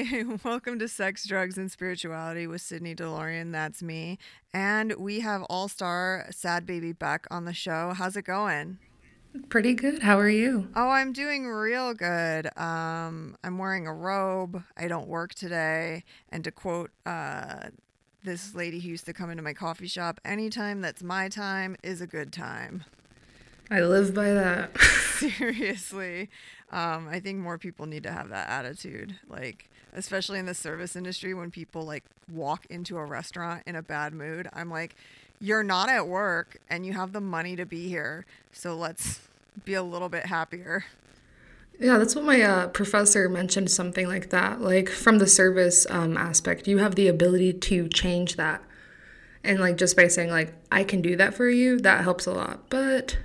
Hi, welcome to Sex, Drugs, and Spirituality with Sydney DeLorean. That's me. And we have all star Sad Baby Beck on the show. How's it going? Pretty good. How are you? Oh, I'm doing real good. Um, I'm wearing a robe. I don't work today. And to quote uh, this lady who used to come into my coffee shop, anytime that's my time is a good time. I live by that. Seriously. Um, I think more people need to have that attitude. Like, especially in the service industry, when people like walk into a restaurant in a bad mood, I'm like, you're not at work and you have the money to be here. So let's be a little bit happier. Yeah, that's what my uh, professor mentioned, something like that. Like, from the service um, aspect, you have the ability to change that. And, like, just by saying, like, I can do that for you, that helps a lot. But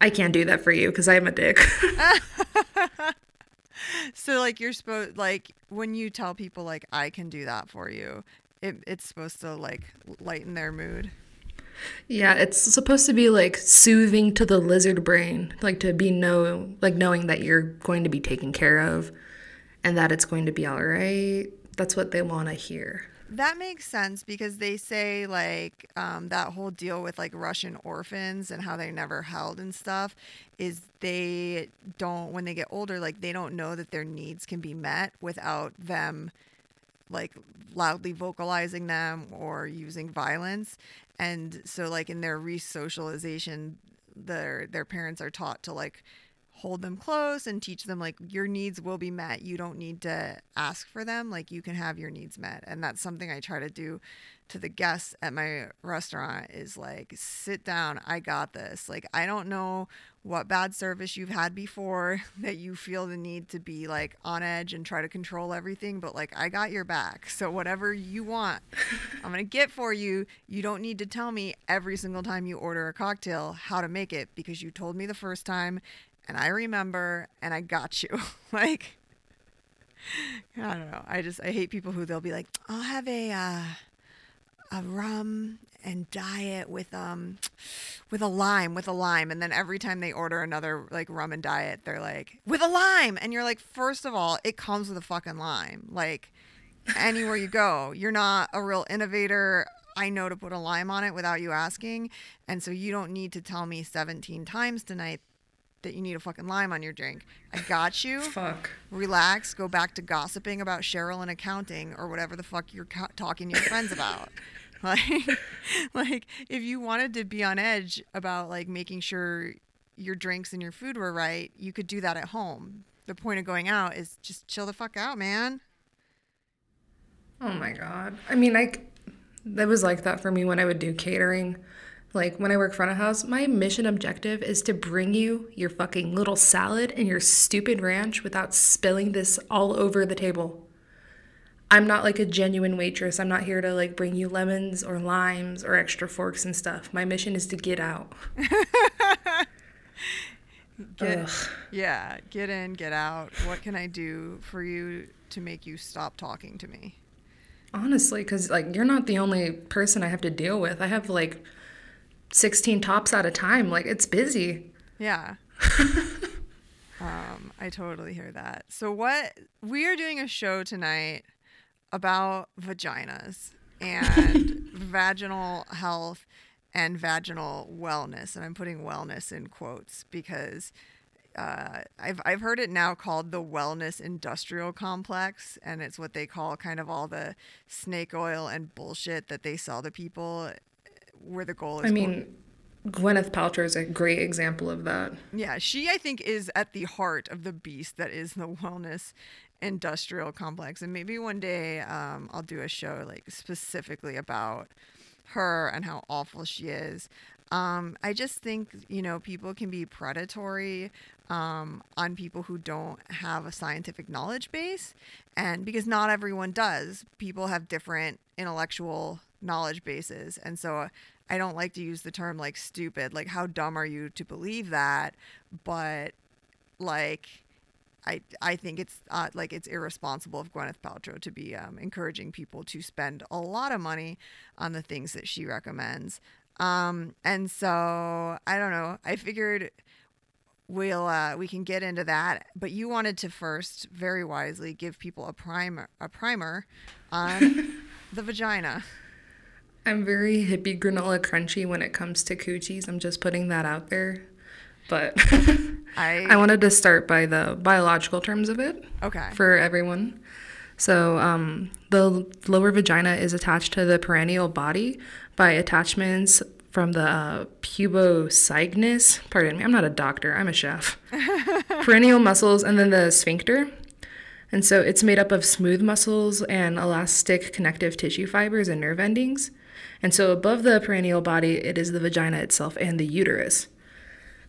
I can't do that for you because I'm a dick. so like you're supposed like when you tell people like I can do that for you, it, it's supposed to like lighten their mood. Yeah, it's supposed to be like soothing to the lizard brain, like to be know like knowing that you're going to be taken care of and that it's going to be all right. That's what they want to hear. That makes sense because they say like um, that whole deal with like Russian orphans and how they never held and stuff is they don't when they get older like they don't know that their needs can be met without them like loudly vocalizing them or using violence. And so like in their re-socialization their their parents are taught to like hold them close and teach them like your needs will be met. You don't need to ask for them. Like you can have your needs met. And that's something I try to do to the guests at my restaurant is like sit down. I got this. Like I don't know what bad service you've had before that you feel the need to be like on edge and try to control everything, but like I got your back. So whatever you want, I'm going to get for you. You don't need to tell me every single time you order a cocktail how to make it because you told me the first time and I remember and I got you. like I don't know. I just I hate people who they'll be like, "I'll have a uh, a rum and diet with um with a lime, with a lime." And then every time they order another like rum and diet, they're like, "With a lime." And you're like, first of all, it comes with a fucking lime." Like anywhere you go, you're not a real innovator. I know to put a lime on it without you asking. And so you don't need to tell me 17 times tonight that you need a fucking lime on your drink. I got you. fuck. Relax. Go back to gossiping about Cheryl and accounting or whatever the fuck you're co- talking to your friends about. Like, like if you wanted to be on edge about like making sure your drinks and your food were right, you could do that at home. The point of going out is just chill the fuck out, man. Oh my god. I mean, like that was like that for me when I would do catering. Like when I work front of house, my mission objective is to bring you your fucking little salad and your stupid ranch without spilling this all over the table. I'm not like a genuine waitress. I'm not here to like bring you lemons or limes or extra forks and stuff. My mission is to get out. get, yeah, get in, get out. What can I do for you to make you stop talking to me? Honestly, because like you're not the only person I have to deal with. I have like 16 tops at a time. Like it's busy. Yeah. um, I totally hear that. So what we are doing a show tonight about vaginas and vaginal health and vaginal wellness, and I'm putting wellness in quotes because uh, I've I've heard it now called the wellness industrial complex, and it's what they call kind of all the snake oil and bullshit that they sell to people where the goal is. I mean, Gwyneth Paltrow is a great example of that. Yeah, she I think is at the heart of the beast that is the wellness industrial complex, and maybe one day um, I'll do a show like specifically about her and how awful she is. Um, I just think you know people can be predatory um, on people who don't have a scientific knowledge base, and because not everyone does, people have different intellectual knowledge bases, and so I don't like to use the term like stupid. Like, how dumb are you to believe that? But like, I I think it's uh, like it's irresponsible of Gwyneth Paltrow to be um, encouraging people to spend a lot of money on the things that she recommends. Um, and so I don't know. I figured we'll uh, we can get into that. But you wanted to first, very wisely, give people a primer a primer on the vagina. I'm very hippie granola crunchy when it comes to coochies. I'm just putting that out there. But I I wanted to start by the biological terms of it okay. for everyone. So, um, the lower vagina is attached to the perineal body by attachments from the uh, pubocygmus. Pardon me, I'm not a doctor, I'm a chef. perineal muscles, and then the sphincter. And so it's made up of smooth muscles and elastic connective tissue fibers and nerve endings. And so above the perineal body, it is the vagina itself and the uterus.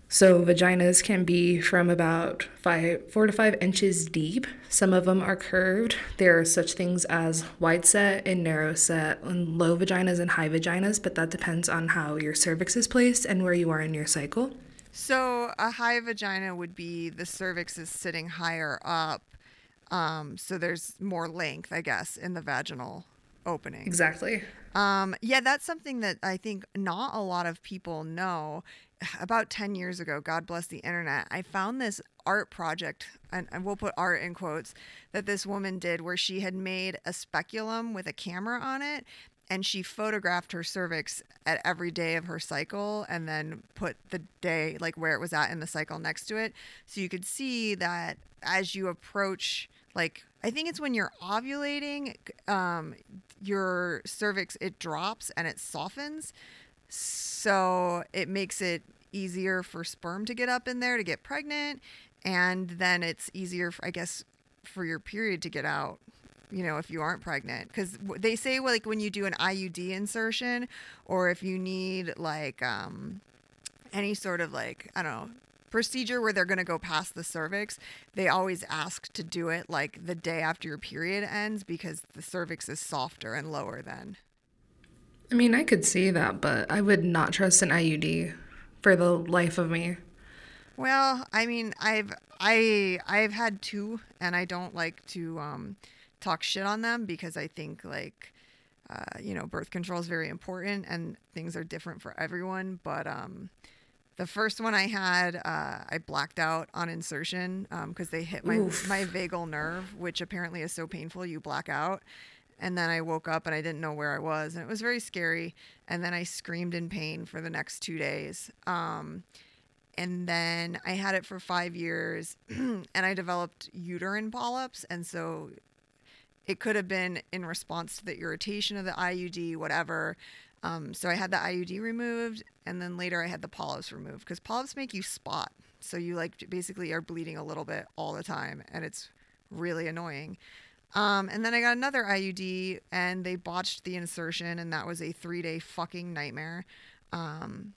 So vaginas can be from about five, four to five inches deep. Some of them are curved. There are such things as wide set and narrow set, and low vaginas and high vaginas, but that depends on how your cervix is placed and where you are in your cycle. So a high vagina would be the cervix is sitting higher up, um, so there's more length, I guess, in the vaginal opening. Exactly. Um, yeah, that's something that I think not a lot of people know. About 10 years ago, God bless the internet, I found this art project, and, and we'll put art in quotes, that this woman did where she had made a speculum with a camera on it and she photographed her cervix at every day of her cycle and then put the day like where it was at in the cycle next to it so you could see that as you approach like i think it's when you're ovulating um, your cervix it drops and it softens. So it makes it easier for sperm to get up in there to get pregnant. And then it's easier i guess for your period to get out you know if you aren't pregnant. Because they say like when you do an iud insertion or if you need like um any sort of like i don't know procedure where they're going to go past the cervix they always ask to do it like the day after your period ends because the cervix is softer and lower then I mean, I could see that, but I would not trust an IUD for the life of me. Well, I mean, I've I I've had two, and I don't like to um, talk shit on them because I think like uh, you know birth control is very important and things are different for everyone. But um, the first one I had, uh, I blacked out on insertion because they hit my Oof. my vagal nerve, which apparently is so painful you black out. And then I woke up and I didn't know where I was, and it was very scary. And then I screamed in pain for the next two days. Um, and then I had it for five years, and I developed uterine polyps, and so it could have been in response to the irritation of the IUD, whatever. Um, so I had the IUD removed, and then later I had the polyps removed because polyps make you spot, so you like basically are bleeding a little bit all the time, and it's really annoying. Um, and then I got another IUD, and they botched the insertion, and that was a three-day fucking nightmare. Um,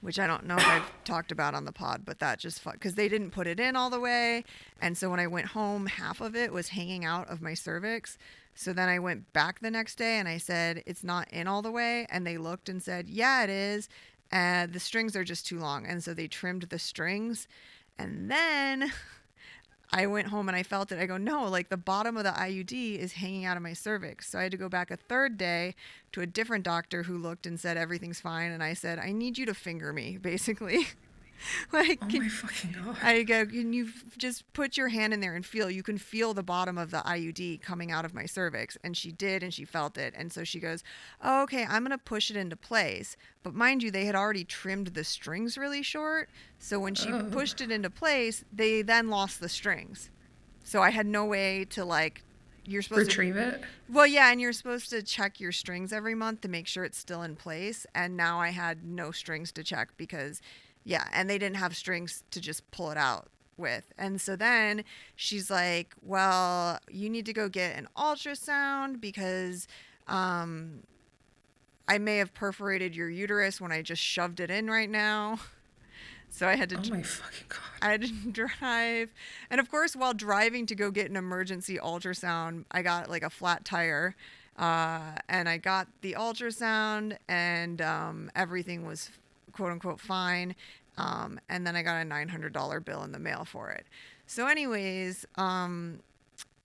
which I don't know if I've talked about on the pod, but that just because they didn't put it in all the way, and so when I went home, half of it was hanging out of my cervix. So then I went back the next day and I said it's not in all the way, and they looked and said, yeah, it is, and the strings are just too long, and so they trimmed the strings, and then. I went home and I felt it. I go, no, like the bottom of the IUD is hanging out of my cervix. So I had to go back a third day to a different doctor who looked and said everything's fine. And I said, I need you to finger me, basically. like, Oh my fucking god. I go, can you just put your hand in there and feel? You can feel the bottom of the IUD coming out of my cervix. And she did, and she felt it. And so she goes, oh, okay, I'm going to push it into place. But mind you, they had already trimmed the strings really short. So when she Oh. pushed it into place, they then lost the strings. So I had no way to like, you're supposed to Retrieve it? well, yeah, and you're supposed to check your strings every month to make sure it's still in place. And now I had no strings to check because, yeah, and they didn't have strings to just pull it out with. And so then she's like, well, you need to go get an ultrasound because um, I may have perforated your uterus when I just shoved it in right now. So I had to Oh my fucking god. I had to drive. And of course, while driving to go get an emergency ultrasound, I got like a flat tire. Uh, and I got the ultrasound, and um, everything was quote unquote fine. Um, and then I got a $900 bill in the mail for it. So, anyways, um,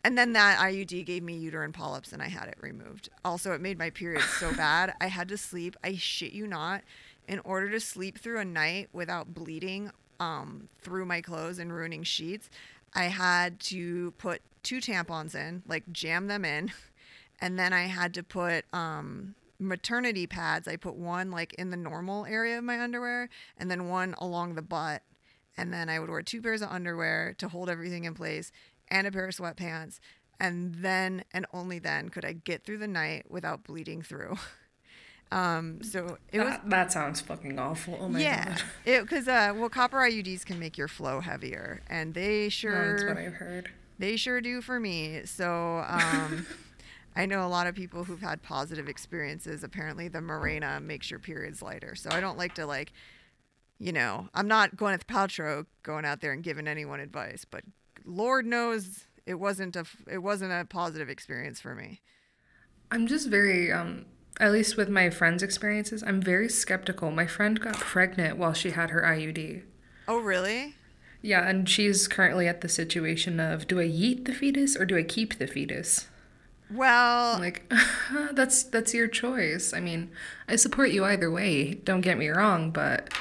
and then that IUD gave me uterine polyps and I had it removed. Also, it made my period so bad. I had to sleep, I shit you not, in order to sleep through a night without bleeding um, through my clothes and ruining sheets, I had to put two tampons in, like jam them in, and then I had to put um, maternity pads. I put one like in the normal area of my underwear, and then one along the butt, and then I would wear two pairs of underwear to hold everything in place, and a pair of sweatpants, and then and only then could I get through the night without bleeding through. Um, so it was That, that sounds fucking awful. Oh my yeah, god. it because uh, well, copper IUDs can make your flow heavier, and they sure. That's what I've heard. they sure do for me. So um, I know a lot of people who've had positive experiences. Apparently, the Mirena makes your periods lighter. So I don't like to like, you know, I'm not going at the Paltrow going out there and giving anyone advice, but Lord knows it wasn't a it wasn't a positive experience for me. I'm just very, um, at least with my friends' experiences, I'm very skeptical. My friend got pregnant while she had her IUD. Oh really? Yeah, and she's currently at the situation of do I yeet the fetus or do I keep the fetus? Well, Like, that's that's your choice. I mean, I support you either way. Don't get me wrong, but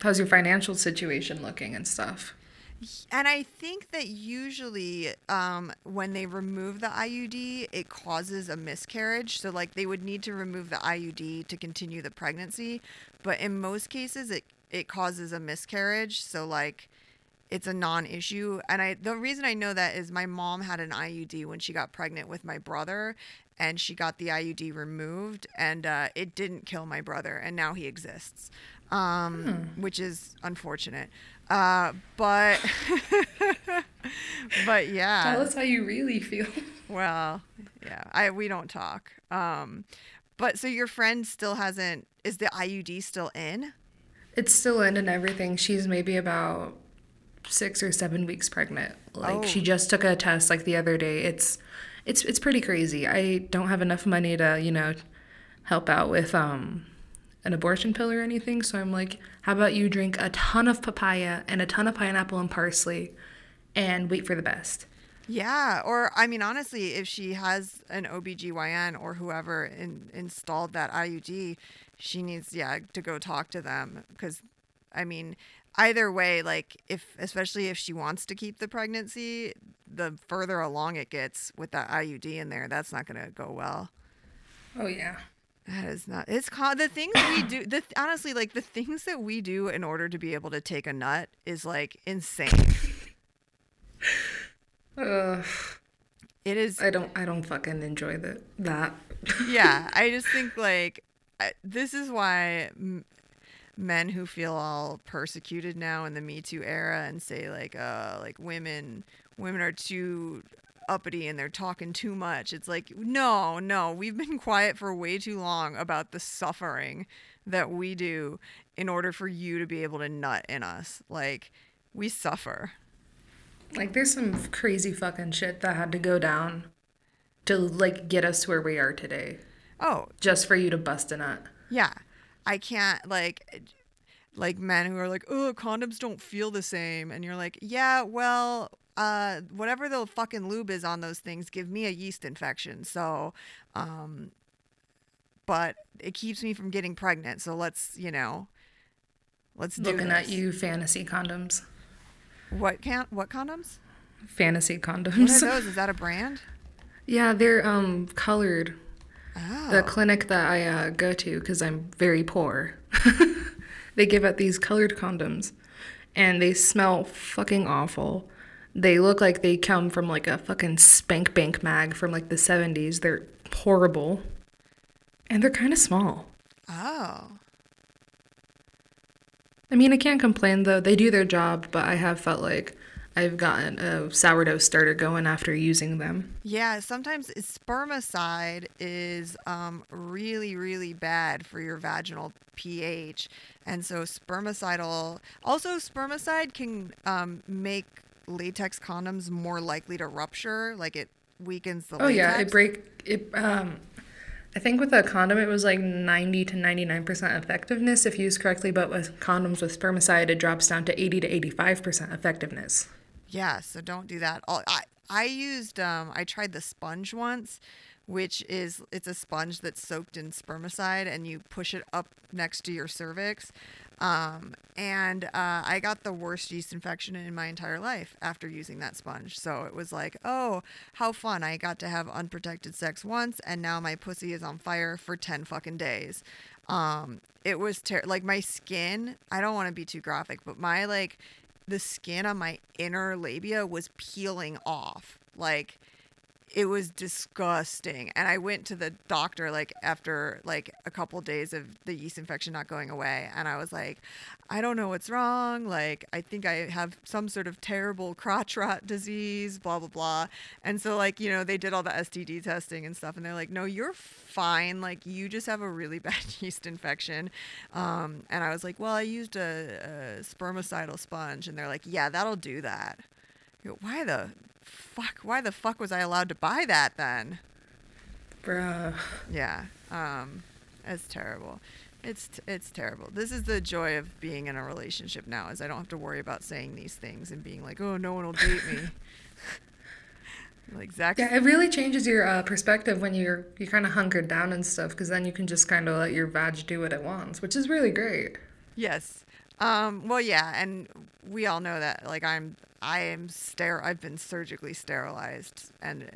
how's your financial situation looking and stuff? And I think that usually um, when they remove the IUD, it causes a miscarriage. So, like, they would need to remove the IUD to continue the pregnancy. But in most cases, it, it causes a miscarriage. So, like, it's a non-issue. And i the reason i know that is my mom had an iud when she got pregnant with my brother and she got the iud removed and uh, it didn't kill my brother and now he exists um, which is unfortunate. Uh, but but yeah. Tell us how you really feel. well yeah i we don't talk. Um, but so your friend still hasn't is the iud still in? It's still in and everything. She's maybe about six or seven weeks pregnant. Like she Oh. just took a test like the other day. It's it's it's pretty crazy. I don't have enough money to, you know, help out with um an abortion pill or anything. So I'm like, how about you drink a ton of papaya and a ton of pineapple and parsley and wait for the best. Yeah, or I mean, honestly, if she has an OBGYN or whoever in, installed that IUD, she needs, yeah, to go talk to them. Because, I mean, either way, like, if, especially if she wants to keep the pregnancy, the further along it gets with that IUD in there, that's not going to go well. Oh yeah. That is not, it's called, the things we do, the, honestly, like, the things that we do in order to be able to take a nut is, like, insane. Ugh. It is I don't I don't fucking enjoy the, that. yeah, I just think like I, this is why men who feel all persecuted now in the Me Too era and say like uh like women women are too uppity and they're talking too much. It's like no, no, we've been quiet for way too long about the suffering that we do in order for you to be able to nut in us. Like we suffer. Like there's some crazy fucking shit that had to go down to like get us where we are today. Oh, Just for you to bust a nut. Yeah. I can't like like men who are like, "Oh, condoms don't feel the same." And you're like, "Yeah, well, uh whatever the fucking lube is on those things give me a yeast infection." So, um but it keeps me from getting pregnant. So let's, you know, let's do Looking at you, fantasy condoms. What can what condoms? Fantasy What condoms. are those? Is that a brand? yeah, they're um colored. Oh. The clinic that I uh, go to, because I'm very poor, they give out these colored condoms, and they smell fucking awful. They look like they come from like a fucking spank bank mag from like the 70s. They're horrible, and they're kind of small. Oh. I mean, I can't complain though. They do their job, but I have felt like I've gotten a sourdough starter going after using them. Yeah, sometimes spermicide is um, really, really bad for your vaginal pH. And so spermicidal, also spermicide can um, make latex condoms more likely to rupture. Like it weakens the Oh latex. yeah, it break it. Um, I think with a condom it was like ninety to ninety nine percent effectiveness if used correctly, but with condoms with spermicide it drops down to eighty to eighty five percent effectiveness. Yeah, so don't do that. I I used um I tried the sponge once, which is it's a sponge that's soaked in spermicide and you push it up next to your cervix. Um, and uh, I got the worst yeast infection in my entire life after using that sponge. So it was like, oh, how fun. I got to have unprotected sex once, and now my pussy is on fire for 10 fucking days. Um, it was ter- like my skin, I don't want to be too graphic, but my like, the skin on my inner labia was peeling off. Like, it was disgusting. And i went to the doctor like after like a couple days of the yeast infection not going away and i was like i don't know what's wrong. Like i think i have some sort of terrible crotch rot disease blah blah blah. And so like you know they did all the std testing and stuff and they're like no you're fine. Like you just have a really bad yeast infection. Um, and i was like well i used a, a spermicidal sponge and they're like yeah that'll do that. Why the fuck? Why the fuck was I allowed to buy that then? Bruh. Yeah. Um, it's terrible. It's it's terrible. This is the joy of being in a relationship now, is I don't have to worry about saying these things and being like, oh, no one will date me. like Zach. Yeah, it really changes your uh, perspective when you're you're kind of hunkered down and stuff, because then you can just kind of let your vag do what it wants, which is really great. Yes. Um, well, yeah, and we all know that. Like, I'm, I am ster. I've been surgically sterilized, and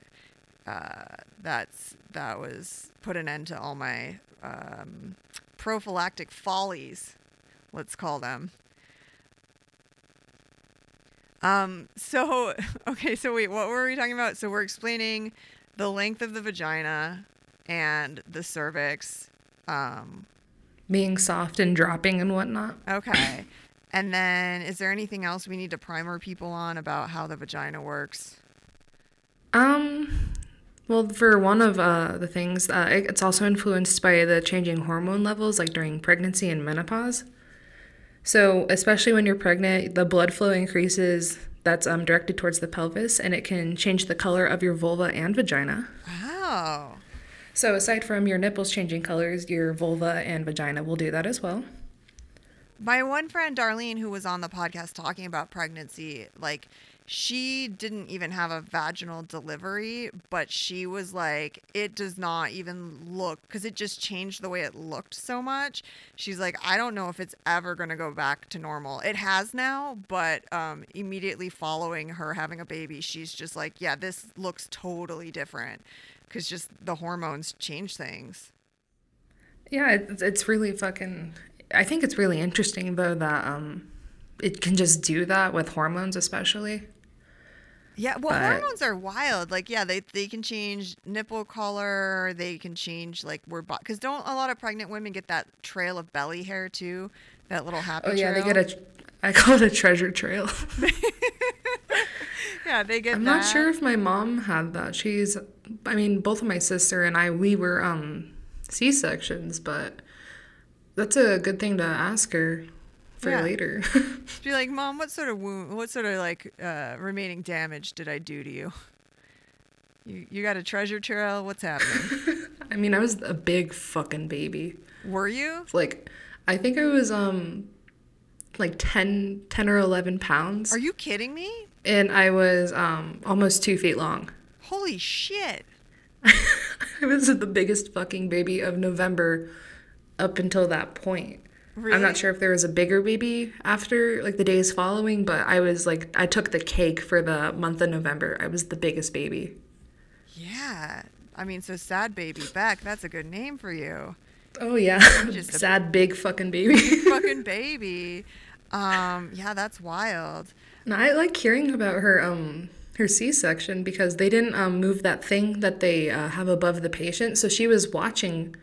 uh, that's that was put an end to all my um, prophylactic follies. Let's call them. Um. So, okay. So wait, what were we talking about? So we're explaining the length of the vagina and the cervix. Um, being soft and dropping and whatnot. Okay. and then is there anything else we need to primer people on about how the vagina works? Um, well, for one of uh, the things, uh, it's also influenced by the changing hormone levels, like during pregnancy and menopause. So, especially when you're pregnant, the blood flow increases. That's um, directed towards the pelvis, and it can change the color of your vulva and vagina. Wow. So, aside from your nipples changing colors, your vulva and vagina will do that as well. My one friend, Darlene, who was on the podcast talking about pregnancy, like, she didn't even have a vaginal delivery, but she was like, it does not even look because it just changed the way it looked so much. She's like, I don't know if it's ever going to go back to normal. It has now, but um, immediately following her having a baby, she's just like, yeah, this looks totally different because just the hormones change things. Yeah, it's, it's really fucking. I think it's really interesting though that um, it can just do that with hormones, especially. Yeah, well, but, hormones are wild. Like, yeah, they they can change nipple color. They can change like where because don't a lot of pregnant women get that trail of belly hair too? That little happy. Oh yeah, trail? they get a. I call it a treasure trail. yeah, they get. I'm that. not sure if my mom had that. She's, I mean, both of my sister and I, we were um C sections, but that's a good thing to ask her for yeah. later. be like, Mom, what sort of wound, what sort of like uh, remaining damage did I do to you? You you got a treasure trail? What's happening? I mean, I was a big fucking baby. Were you? Like, I think I was um like 10, 10 or 11 pounds. Are you kidding me? And I was um, almost two feet long. Holy shit. I was the biggest fucking baby of November up until that point. Really? I'm not sure if there was a bigger baby after, like the days following, but I was like, I took the cake for the month of November. I was the biggest baby. Yeah. I mean, so sad baby Beck, that's a good name for you. Oh, yeah. Just sad, big fucking baby. fucking baby. Um, yeah, that's wild. And I like hearing about her um her C-section because they didn't um, move that thing that they uh, have above the patient, so she was watching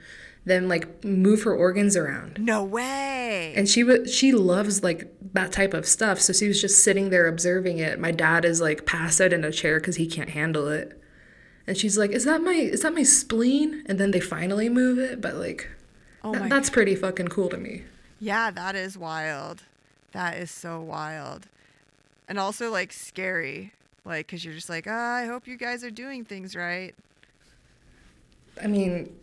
them like move her organs around. No way. And she was she loves like that type of stuff, so she was just sitting there observing it. My dad is like passed out in a chair because he can't handle it, and she's like, "Is that my is that my spleen?" And then they finally move it, but like, oh th- that's pretty fucking cool to me. Yeah, that is wild. That is so wild. And also like scary. Like cuz you're just like, oh, "I hope you guys are doing things right." I mean,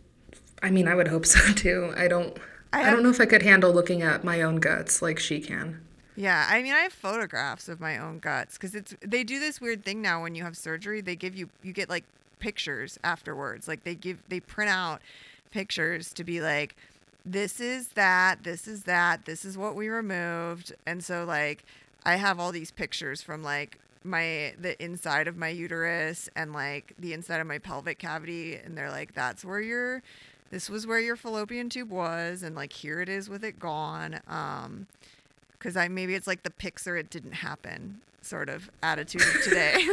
I mean, I would hope so too. I don't I, have, I don't know if I could handle looking at my own guts like she can. Yeah, I mean, I have photographs of my own guts because it's they do this weird thing now when you have surgery. They give you you get like pictures afterwards. Like they give they print out pictures to be like, this is that, this is that, this is what we removed. And so like I have all these pictures from like my the inside of my uterus and like the inside of my pelvic cavity. And they're like that's where your this was where your fallopian tube was. And like here it is with it gone. Um because i maybe it's like the pics or it didn't happen sort of attitude of today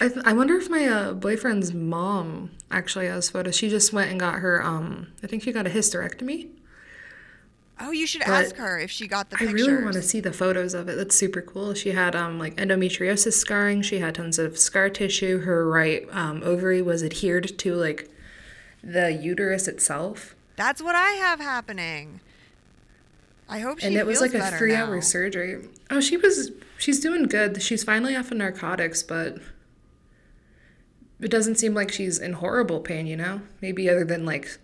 I, th- I wonder if my uh, boyfriend's mom actually has photos. She just went and got her. Um, I think she got a hysterectomy. oh you should But ask her if she got the I pictures really want to see the photos of it. That's super cool. She had um like endometriosis scarring. She had tons of scar tissue. Her right um, ovary was adhered to like the uterus itself, that's what i have happening i hope she and it was like a better three-hour surgery. Oh, she was. She's doing good. She's finally off of narcotics, but it doesn't seem like she's in horrible pain. You know, maybe other than like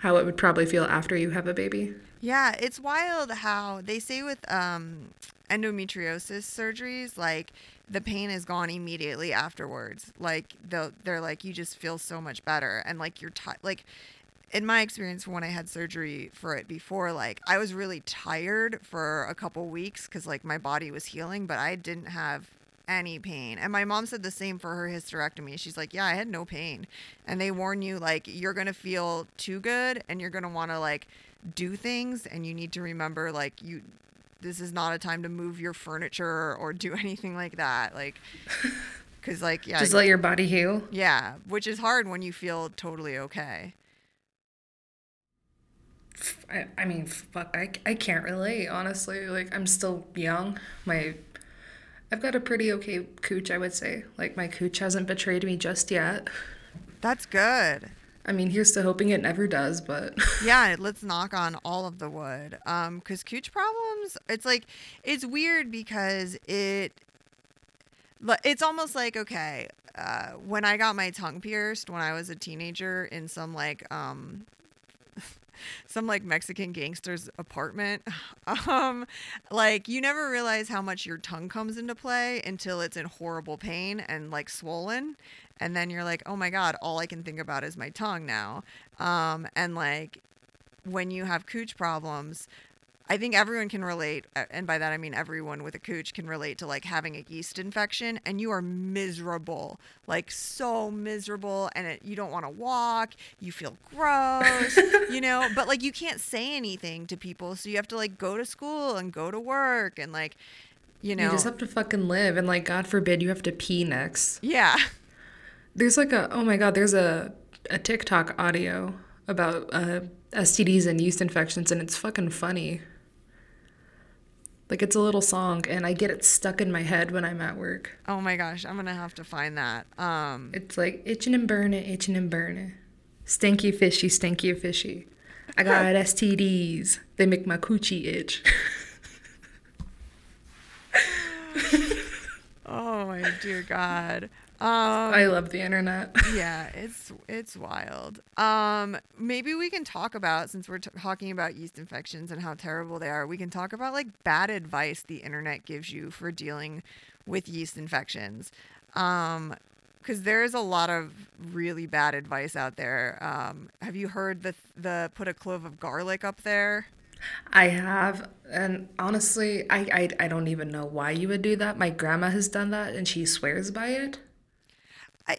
how it would probably feel after you have a baby. Yeah, it's wild how they say with um, endometriosis surgeries, like the pain is gone immediately afterwards. Like they're like, you just feel so much better, and like you're ti like. In my experience, when I had surgery for it before, like I was really tired for a couple weeks because like my body was healing, but I didn't have any pain. And my mom said the same for her hysterectomy. She's like, "Yeah, I had no pain." And they warn you like you're going to feel too good and you're going to want to like do things and you need to remember like you this is not a time to move your furniture or do anything like that. Like cuz like yeah. Just let your body heal. yeah, which is hard when you feel totally okay. I, I mean, fuck, I, I can't relate, honestly. Like, I'm still young. My, I've got a pretty okay cooch, I would say. Like, my cooch hasn't betrayed me just yet. That's good. I mean, here's to hoping it never does, but yeah, let's knock on all of the wood. Um, cause cooch problems, it's like it's weird because it, it's almost like okay, uh, when I got my tongue pierced when I was a teenager in some like um, some like Mexican gangster's apartment, um, like you never realize how much your tongue comes into play until it's in horrible pain and like swollen and then you're like, oh my god, all I can think about is my tongue now. Um, and like when you have cooch problems, I think everyone can relate, uh, and by that I mean everyone with a cooch can relate to like having a yeast infection, and you are miserable, like so miserable, and it, you don't want to walk, you feel gross, you know, but like you can't say anything to people, so you have to like go to school and go to work, and like, you know, you just have to fucking live. And, like, God forbid you have to pee next. yeah. There's like a, oh my God, there's a, a TikTok audio about uh, STDs and yeast infections, and it's fucking funny. Like, it's a little song, and I get it stuck in my head when I'm at work. Oh my gosh, I'm gonna have to find that. Um, It's like itching and burning, itching and burning. Stinky fishy, stinky fishy. I got STDs. They make my coochie itch. oh my dear God. Um, I love the internet. yeah, it's it's wild. Um, maybe we can talk about since we're t- talking about yeast infections and how terrible they are. We can talk about like bad advice the internet gives you for dealing with yeast infections. Um, because there's a lot of really bad advice out there. Um, have you heard the the put a clove of garlic up there? I have, and honestly, I, I I don't even know why you would do that. My grandma has done that, and she swears by it. I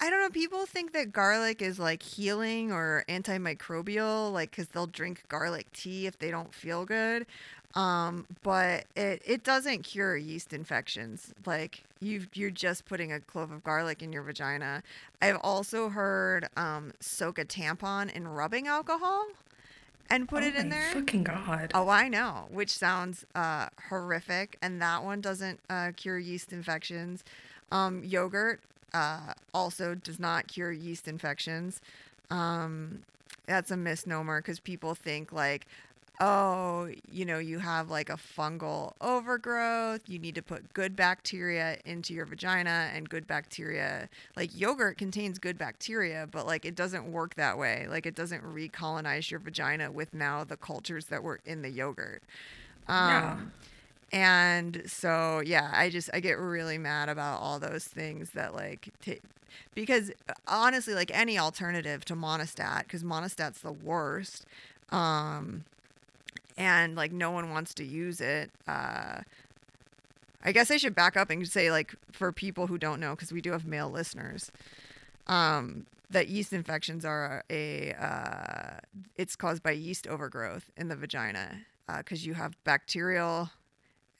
I don't know. People think that garlic is like healing or antimicrobial, like because they'll drink garlic tea if they don't feel good. Um, but it it doesn't cure yeast infections. Like you you're just putting a clove of garlic in your vagina. I've also heard um, soak a tampon in rubbing alcohol and put oh it in my there. Fucking god. Oh, I know, which sounds uh, horrific, and that one doesn't uh, cure yeast infections. Um, yogurt uh, also does not cure yeast infections. Um, that's a misnomer because people think like, oh, you know, you have like a fungal overgrowth. You need to put good bacteria into your vagina and good bacteria. Like yogurt contains good bacteria, but like it doesn't work that way. Like it doesn't recolonize your vagina with now the cultures that were in the yogurt. Um, Yeah. And so, yeah, I just I get really mad about all those things that like t- because honestly, like any alternative to Monistat, because Monostat's the worst, um, and like no one wants to use it. Uh, I guess I should back up and say like for people who don't know, because we do have male listeners, um, that yeast infections are a uh, it's caused by yeast overgrowth in the vagina because uh, you have bacterial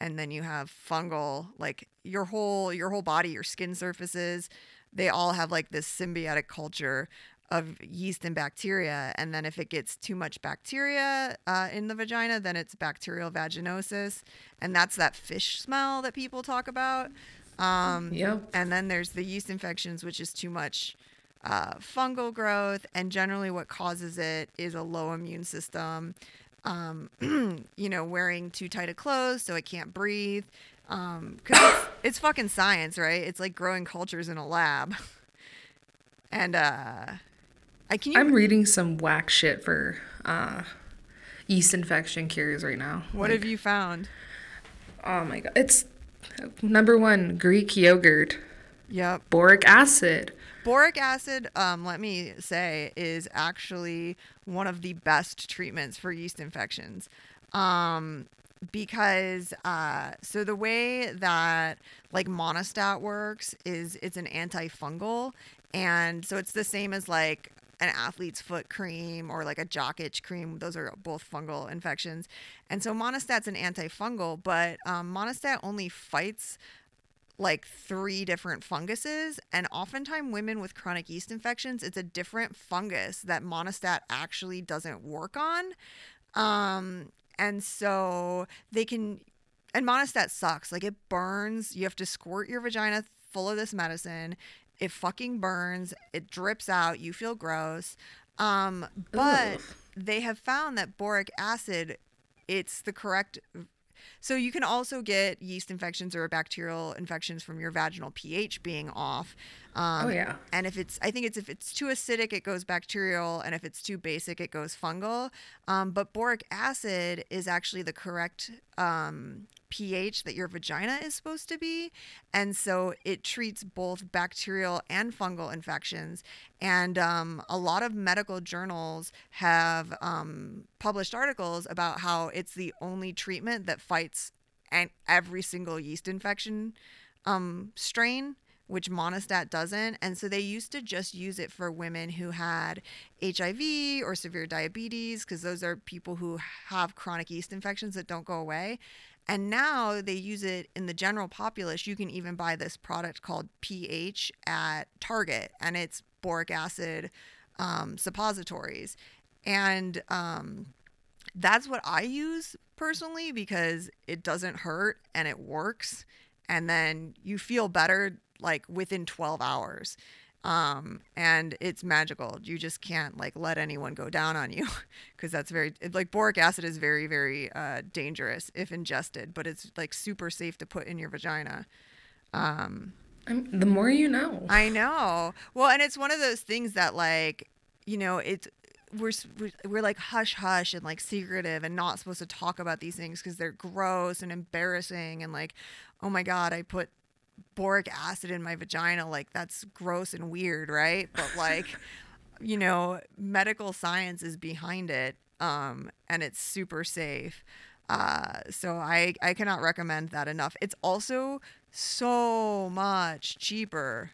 and then you have fungal like your whole your whole body your skin surfaces they all have like this symbiotic culture of yeast and bacteria and then if it gets too much bacteria uh, in the vagina then it's bacterial vaginosis and that's that fish smell that people talk about um, Yep. and then there's the yeast infections which is too much uh, fungal growth and generally what causes it is a low immune system um, you know wearing too tight of clothes so it can't breathe um, cause it's, it's fucking science, right? It's like growing cultures in a lab. And uh, I can you. I'm reading some whack shit for uh, yeast infection cures right now. what Like, have you found? Oh my god. It's number one Greek yogurt, Yep. boric acid. Boric acid, um, let me say, is actually one of the best treatments for yeast infections. Um, because uh, so the way that like monostat works is it's an antifungal, and so it's the same as like an athlete's foot cream or like a jock itch cream. Those are both fungal infections, and so monostat's an antifungal, but um, monostat only fights like three different funguses and oftentimes women with chronic yeast infections it's a different fungus that monostat actually doesn't work on. Um and so they can and monostat sucks. Like it burns. You have to squirt your vagina full of this medicine. It fucking burns. It drips out. You feel gross. Um but Ugh. they have found that boric acid it's the correct so you can also get yeast infections or bacterial infections from your vaginal pH being off. Um, Oh, yeah. And if it's, I think it's if it's too acidic, it goes bacterial, and if it's too basic, it goes fungal. Um, but boric acid is actually the correct um, pH that your vagina is supposed to be, and so it treats both bacterial and fungal infections. And um, a lot of medical journals have um, published articles about how it's the only treatment that fights and every single yeast infection um, strain, which Monostat doesn't. And so they used to just use it for women who had HIV or severe diabetes, because those are people who have chronic yeast infections that don't go away. And now they use it in the general populace. You can even buy this product called pH at Target, and it's boric acid um, suppositories. And um, that's what I use personally because it doesn't hurt and it works. And then you feel better like within 12 hours. Um, and it's magical. You just can't like let anyone go down on you because that's very like boric acid is very, very uh, dangerous if ingested, but it's like super safe to put in your vagina. Um, I'm, the more you know. I know. Well, and it's one of those things that like, you know, it's we're we're, we're like hush hush and like secretive and not supposed to talk about these things because they're gross and embarrassing and like, oh my god, I put boric acid in my vagina like that's gross and weird, right? But like, you know, medical science is behind it um and it's super safe. Uh, so I, I cannot recommend that enough. It's also so much cheaper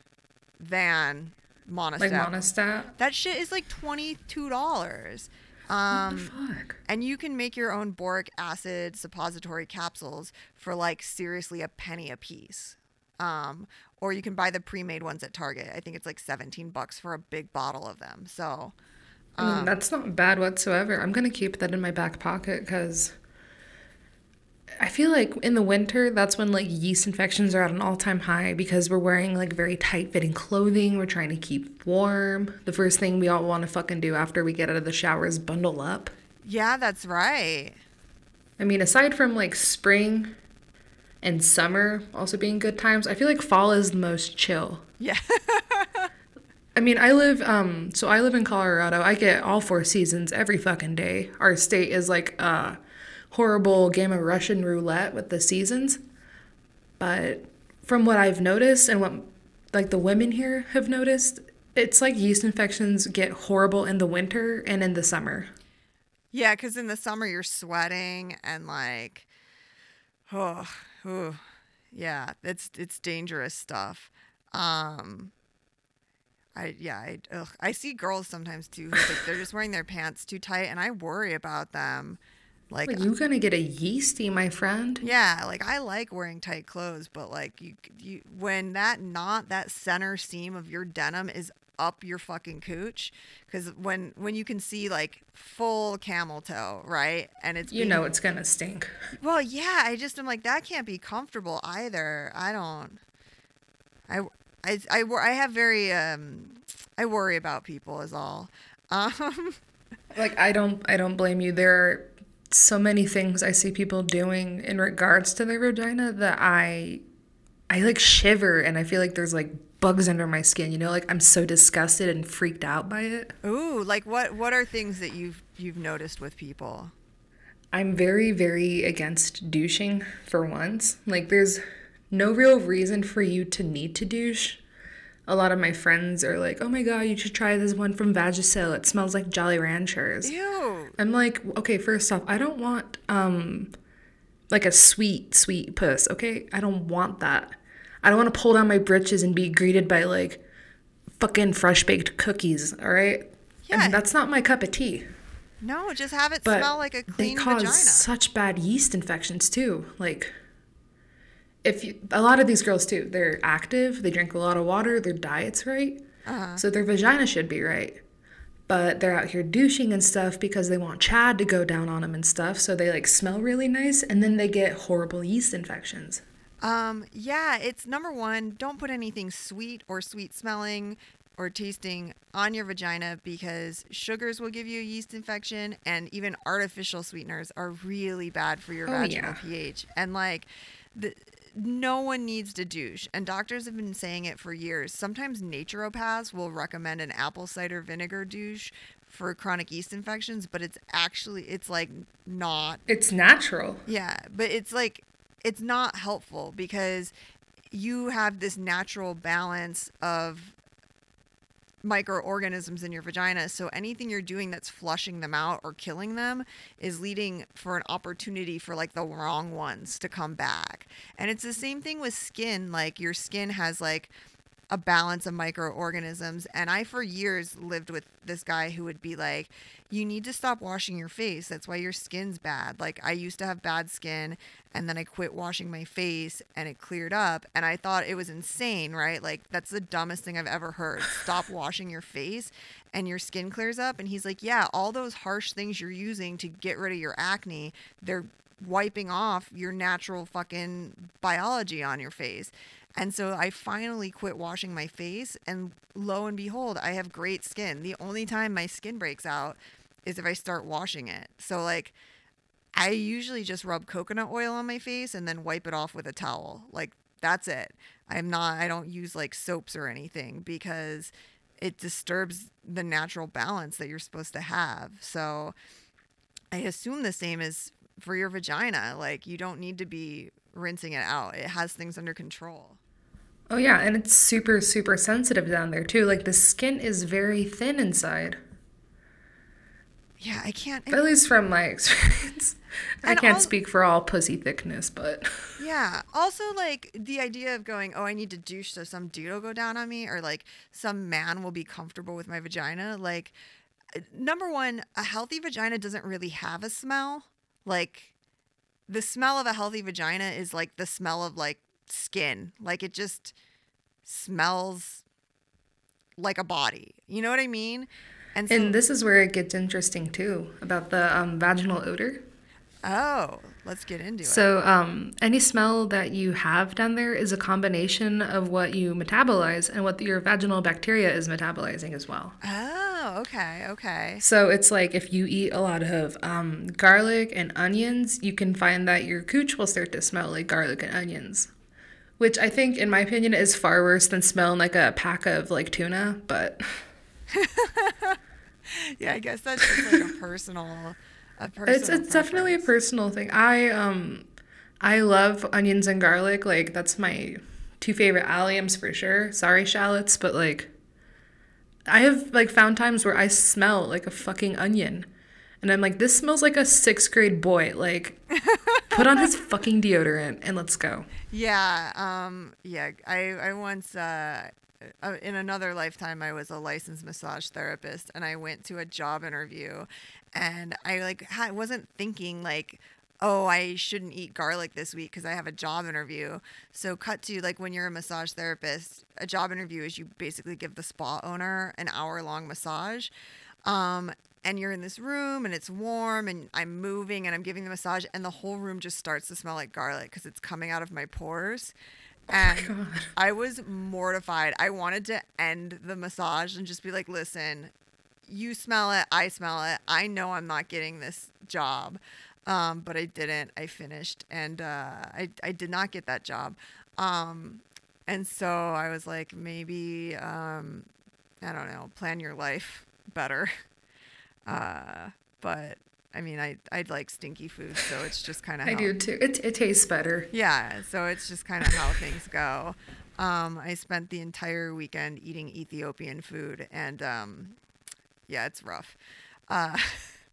than Monostat. like monostat. that shit is like twenty two dollars. what Um, the fuck? and you can make your own boric acid suppository capsules for like seriously a penny a piece. Um, or you can buy the pre-made ones at Target. I think it's like 17 bucks for a big bottle of them. So, I mean, um, that's not bad whatsoever. I'm gonna keep that in my back pocket because I feel like in the winter that's when like yeast infections are at an all-time high because we're wearing like very tight-fitting clothing. We're trying to keep warm. The first thing we all want to fucking do after we get out of the shower is bundle up. yeah, that's right. I mean, aside from like spring and summer also being good times, I feel like fall is the most chill. Yeah. I mean, I live um so I live in Colorado. I get all four seasons every fucking day. Our state is like uh horrible game of Russian roulette with the seasons. But from what I've noticed and what like the women here have noticed, it's like yeast infections get horrible in the winter and in the summer. Yeah, because in the summer you're sweating and like, oh, oh, yeah, it's it's dangerous stuff. Um, I yeah, I ugh, I see girls sometimes too. Like, they're just wearing their pants too tight, and I worry about them. Like, Like, you're gonna get a yeasty, my friend. yeah, like I like wearing tight clothes, but like you, you when that knot, that center seam of your denim is up your fucking cooch, because when when you can see like full camel toe, right, and it's You being- know it's gonna stink. Well, yeah, I just am like that can't be comfortable either. I don't. I I I, I have very um I worry about people is all. Um Like I don't I don't blame you. There are so many things I see people doing in regards to their vagina that I I like shiver and I feel like there's like bugs under my skin, you know, like I'm so disgusted and freaked out by it. ooh, like what what are things that you've you've noticed with people? I'm very, very against douching for once. Like, there's no real reason for you to need to douche. A lot of my friends are like, oh my god, you should try this one from Vagisil. It smells like Jolly Ranchers. Ew. I'm like, okay, first off, I don't want, um, like a sweet, sweet puss, okay? I don't want that. I don't want to pull down my britches and be greeted by, like, fucking fresh baked cookies, all right? Yeah. And that's not my cup of tea. No, just have it But smell like a clean they cause vagina. such bad yeast infections too. Like, if you, a lot of these girls too, they're active, they drink a lot of water, their diet's right, Uh-huh. so their vagina should be right. But they're out here douching and stuff because they want Chad to go down on them and stuff, so they like smell really nice, and then they get horrible yeast infections. Um, yeah, it's number one, don't put anything sweet or sweet smelling or tasting on your vagina because sugars will give you a yeast infection and even artificial sweeteners are really bad for your Oh, vaginal yeah. pH. And like the no one needs to douche. And doctors have been saying it for years. Sometimes naturopaths will recommend an apple cider vinegar douche for chronic yeast infections, but it's actually it's like not It's natural. yeah, but it's like it's not helpful because you have this natural balance of microorganisms in your vagina. So anything you're doing that's flushing them out or killing them is leading for an opportunity for like the wrong ones to come back. And it's the same thing with skin. Like your skin has like a balance of microorganisms. And I, for years, lived with this guy who would be like, You need to stop washing your face. That's why your skin's bad. Like, I used to have bad skin, and then I quit washing my face, and it cleared up. And I thought it was insane, right? Like, that's the dumbest thing I've ever heard. Stop washing your face, and your skin clears up. And he's like, Yeah, all those harsh things you're using to get rid of your acne, they're wiping off your natural fucking biology on your face. And so I finally quit washing my face, and lo and behold, I have great skin. The only time my skin breaks out is if I start washing it. So, like, I usually just rub coconut oil on my face and then wipe it off with a towel. Like, that's it. I'm not, I don't use like soaps or anything because it disturbs the natural balance that you're supposed to have. So, I assume the same is for your vagina. Like, you don't need to be rinsing it out, it has things under control. Oh yeah, and it's super super sensitive down there too. Like the skin is very thin inside. Yeah, I can't. At least from my experience. I can't speak for all pussy thickness, but Yeah. Also, like the idea of going, oh, I need to douche so some dude will go down on me, or like some man will be comfortable with my vagina. Like, uh, number one, a healthy vagina doesn't really have a smell. Like, the smell of a healthy vagina is like the smell of like skin. Like, it just smells like a body. You know what I mean? And so, and this is where it gets interesting too about the um, vaginal odor. oh, let's get into it. So, um, any smell that you have down there is a combination of what you metabolize and what your vaginal bacteria is metabolizing as well. Oh, okay, okay. So, it's like if you eat a lot of um, garlic and onions, you can find that your cooch will start to smell like garlic and onions. Which I think, in my opinion, is far worse than smelling like a pack of like tuna. But Yeah, I guess that's just like a personal a personal. It's it's definitely a personal thing. I um I love onions and garlic. Like that's my two favorite alliums for sure. Sorry, shallots, but like I have like found times where I smell like a fucking onion. And I'm like, this smells like a sixth grade boy. Like, put on his fucking deodorant and let's go. Yeah, um, yeah. I I once uh, uh, in another lifetime I was a licensed massage therapist, and I went to a job interview, and I like ha- wasn't thinking like. Oh, I shouldn't eat garlic this week because I have a job interview. So, cut to like when you're a massage therapist, a job interview is you basically give the spa owner an hour long massage. Um, and you're in this room and it's warm and I'm moving and I'm giving the massage and the whole room just starts to smell like garlic because it's coming out of my pores. And God. I was mortified. I wanted to end the massage and just be like, listen, you smell it, I smell it. I know I'm not getting this job. Um, but I didn't. I finished and uh, I, I did not get that job. Um, and so I was like, maybe, um, I don't know, plan your life better. Uh, but I mean, I I like stinky food, so it's just kind of I do too. It, it tastes better. Yeah, so it's just kind of how things go. Um, I spent the entire weekend eating Ethiopian food, and um, yeah, it's rough. Uh,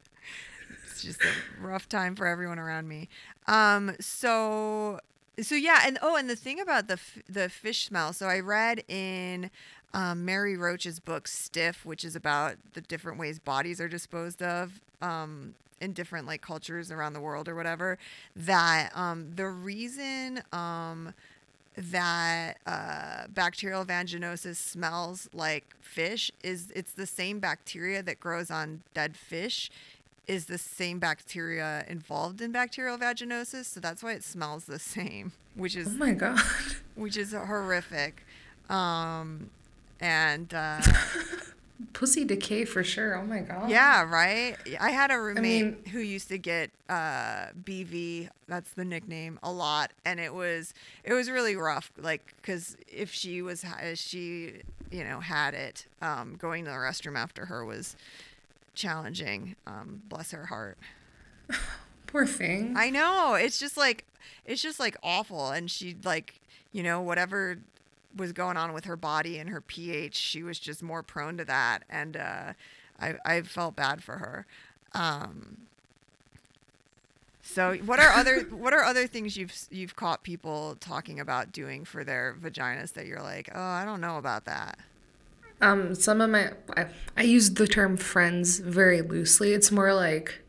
it's just a rough time for everyone around me. Um, so so yeah, and oh, and the thing about the f- the fish smell. So I read in um, Mary Roach's book Stiff, which is about the different ways bodies are disposed of um, in different like cultures around the world or whatever. That um, the reason um, that uh, bacterial vaginosis smells like fish is it's the same bacteria that grows on dead fish is the same bacteria involved in bacterial vaginosis so that's why it smells the same which is Oh my god. which is horrific um and uh Pussy decay for sure. Oh my god. yeah right i had a roommate mean- who used to get uh bv that's the nickname a lot and it was it was really rough like because if she was ha- she you know had it um going to the restroom after her was challenging um bless her heart Poor thing. I know. It's just like it's just like awful and she like, you know, whatever was going on with her body and her pH, she was just more prone to that and uh I I felt bad for her. Um so what are other what are other things you've you've caught people talking about doing for their vaginas that you're like, "Oh, I don't know about that." Um, some of my I, I use the term friends very loosely. It's more like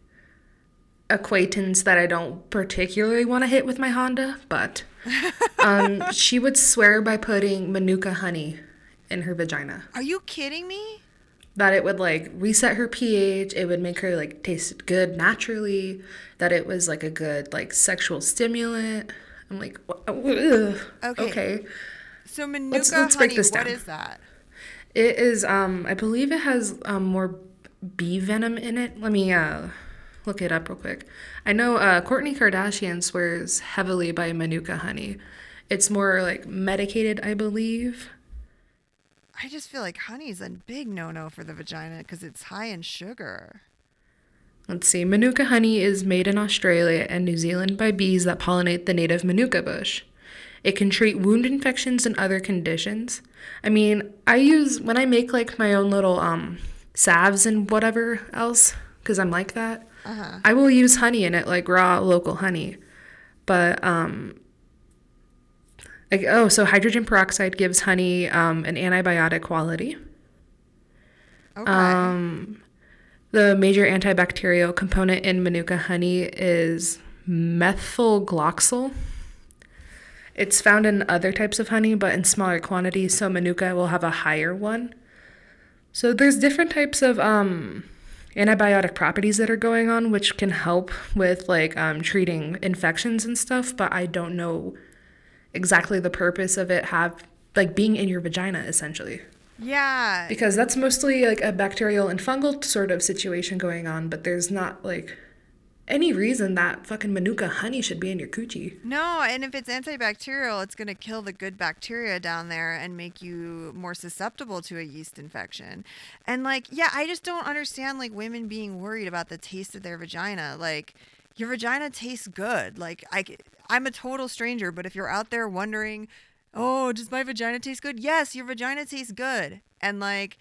acquaintance that I don't particularly want to hit with my Honda, but um, she would swear by putting manuka honey in her vagina Are you kidding me? that it would like reset her pH, it would make her like taste good naturally, that it was like a good like sexual stimulant. I'm like, Okay. okay. So manuka let's break honey, this down. is that? It is um I believe it has um more bee venom in it. Let me uh look it up real quick. I know uh Kourtney Kardashian swears heavily by manuka honey. It's more like medicated, I believe. I just feel like honey is a big no-no for the vagina because it's high in sugar. Let's see. Manuka honey is made in Australia and New Zealand by bees that pollinate the native manuka bush. It can treat wound infections and other conditions. I mean, I use when I make like my own little um salves and whatever else cuz I'm like that. Uh-huh. I will use honey in it like raw local honey. But um like, oh, so hydrogen peroxide gives honey um, an antibiotic quality. Okay. Um, the major antibacterial component in Manuka honey is methylglyoxal. It's found in other types of honey, but in smaller quantities, so Manuka will have a higher one. So there's different types of um, antibiotic properties that are going on, which can help with like um, treating infections and stuff. But I don't know exactly the purpose of it have like being in your vagina essentially yeah. because that's mostly like a bacterial and fungal sort of situation going on but there's not like any reason that fucking manuka honey should be in your coochie. No, and if it's antibacterial, it's going to kill the good bacteria down there and make you more susceptible to a yeast infection. And like, yeah, I just don't understand like women being worried about the taste of their vagina. Like, your vagina tastes good. Like, I, I'm a total stranger, but if you're out there wondering, oh, does my vagina taste good? Yes, your vagina tastes good. And like,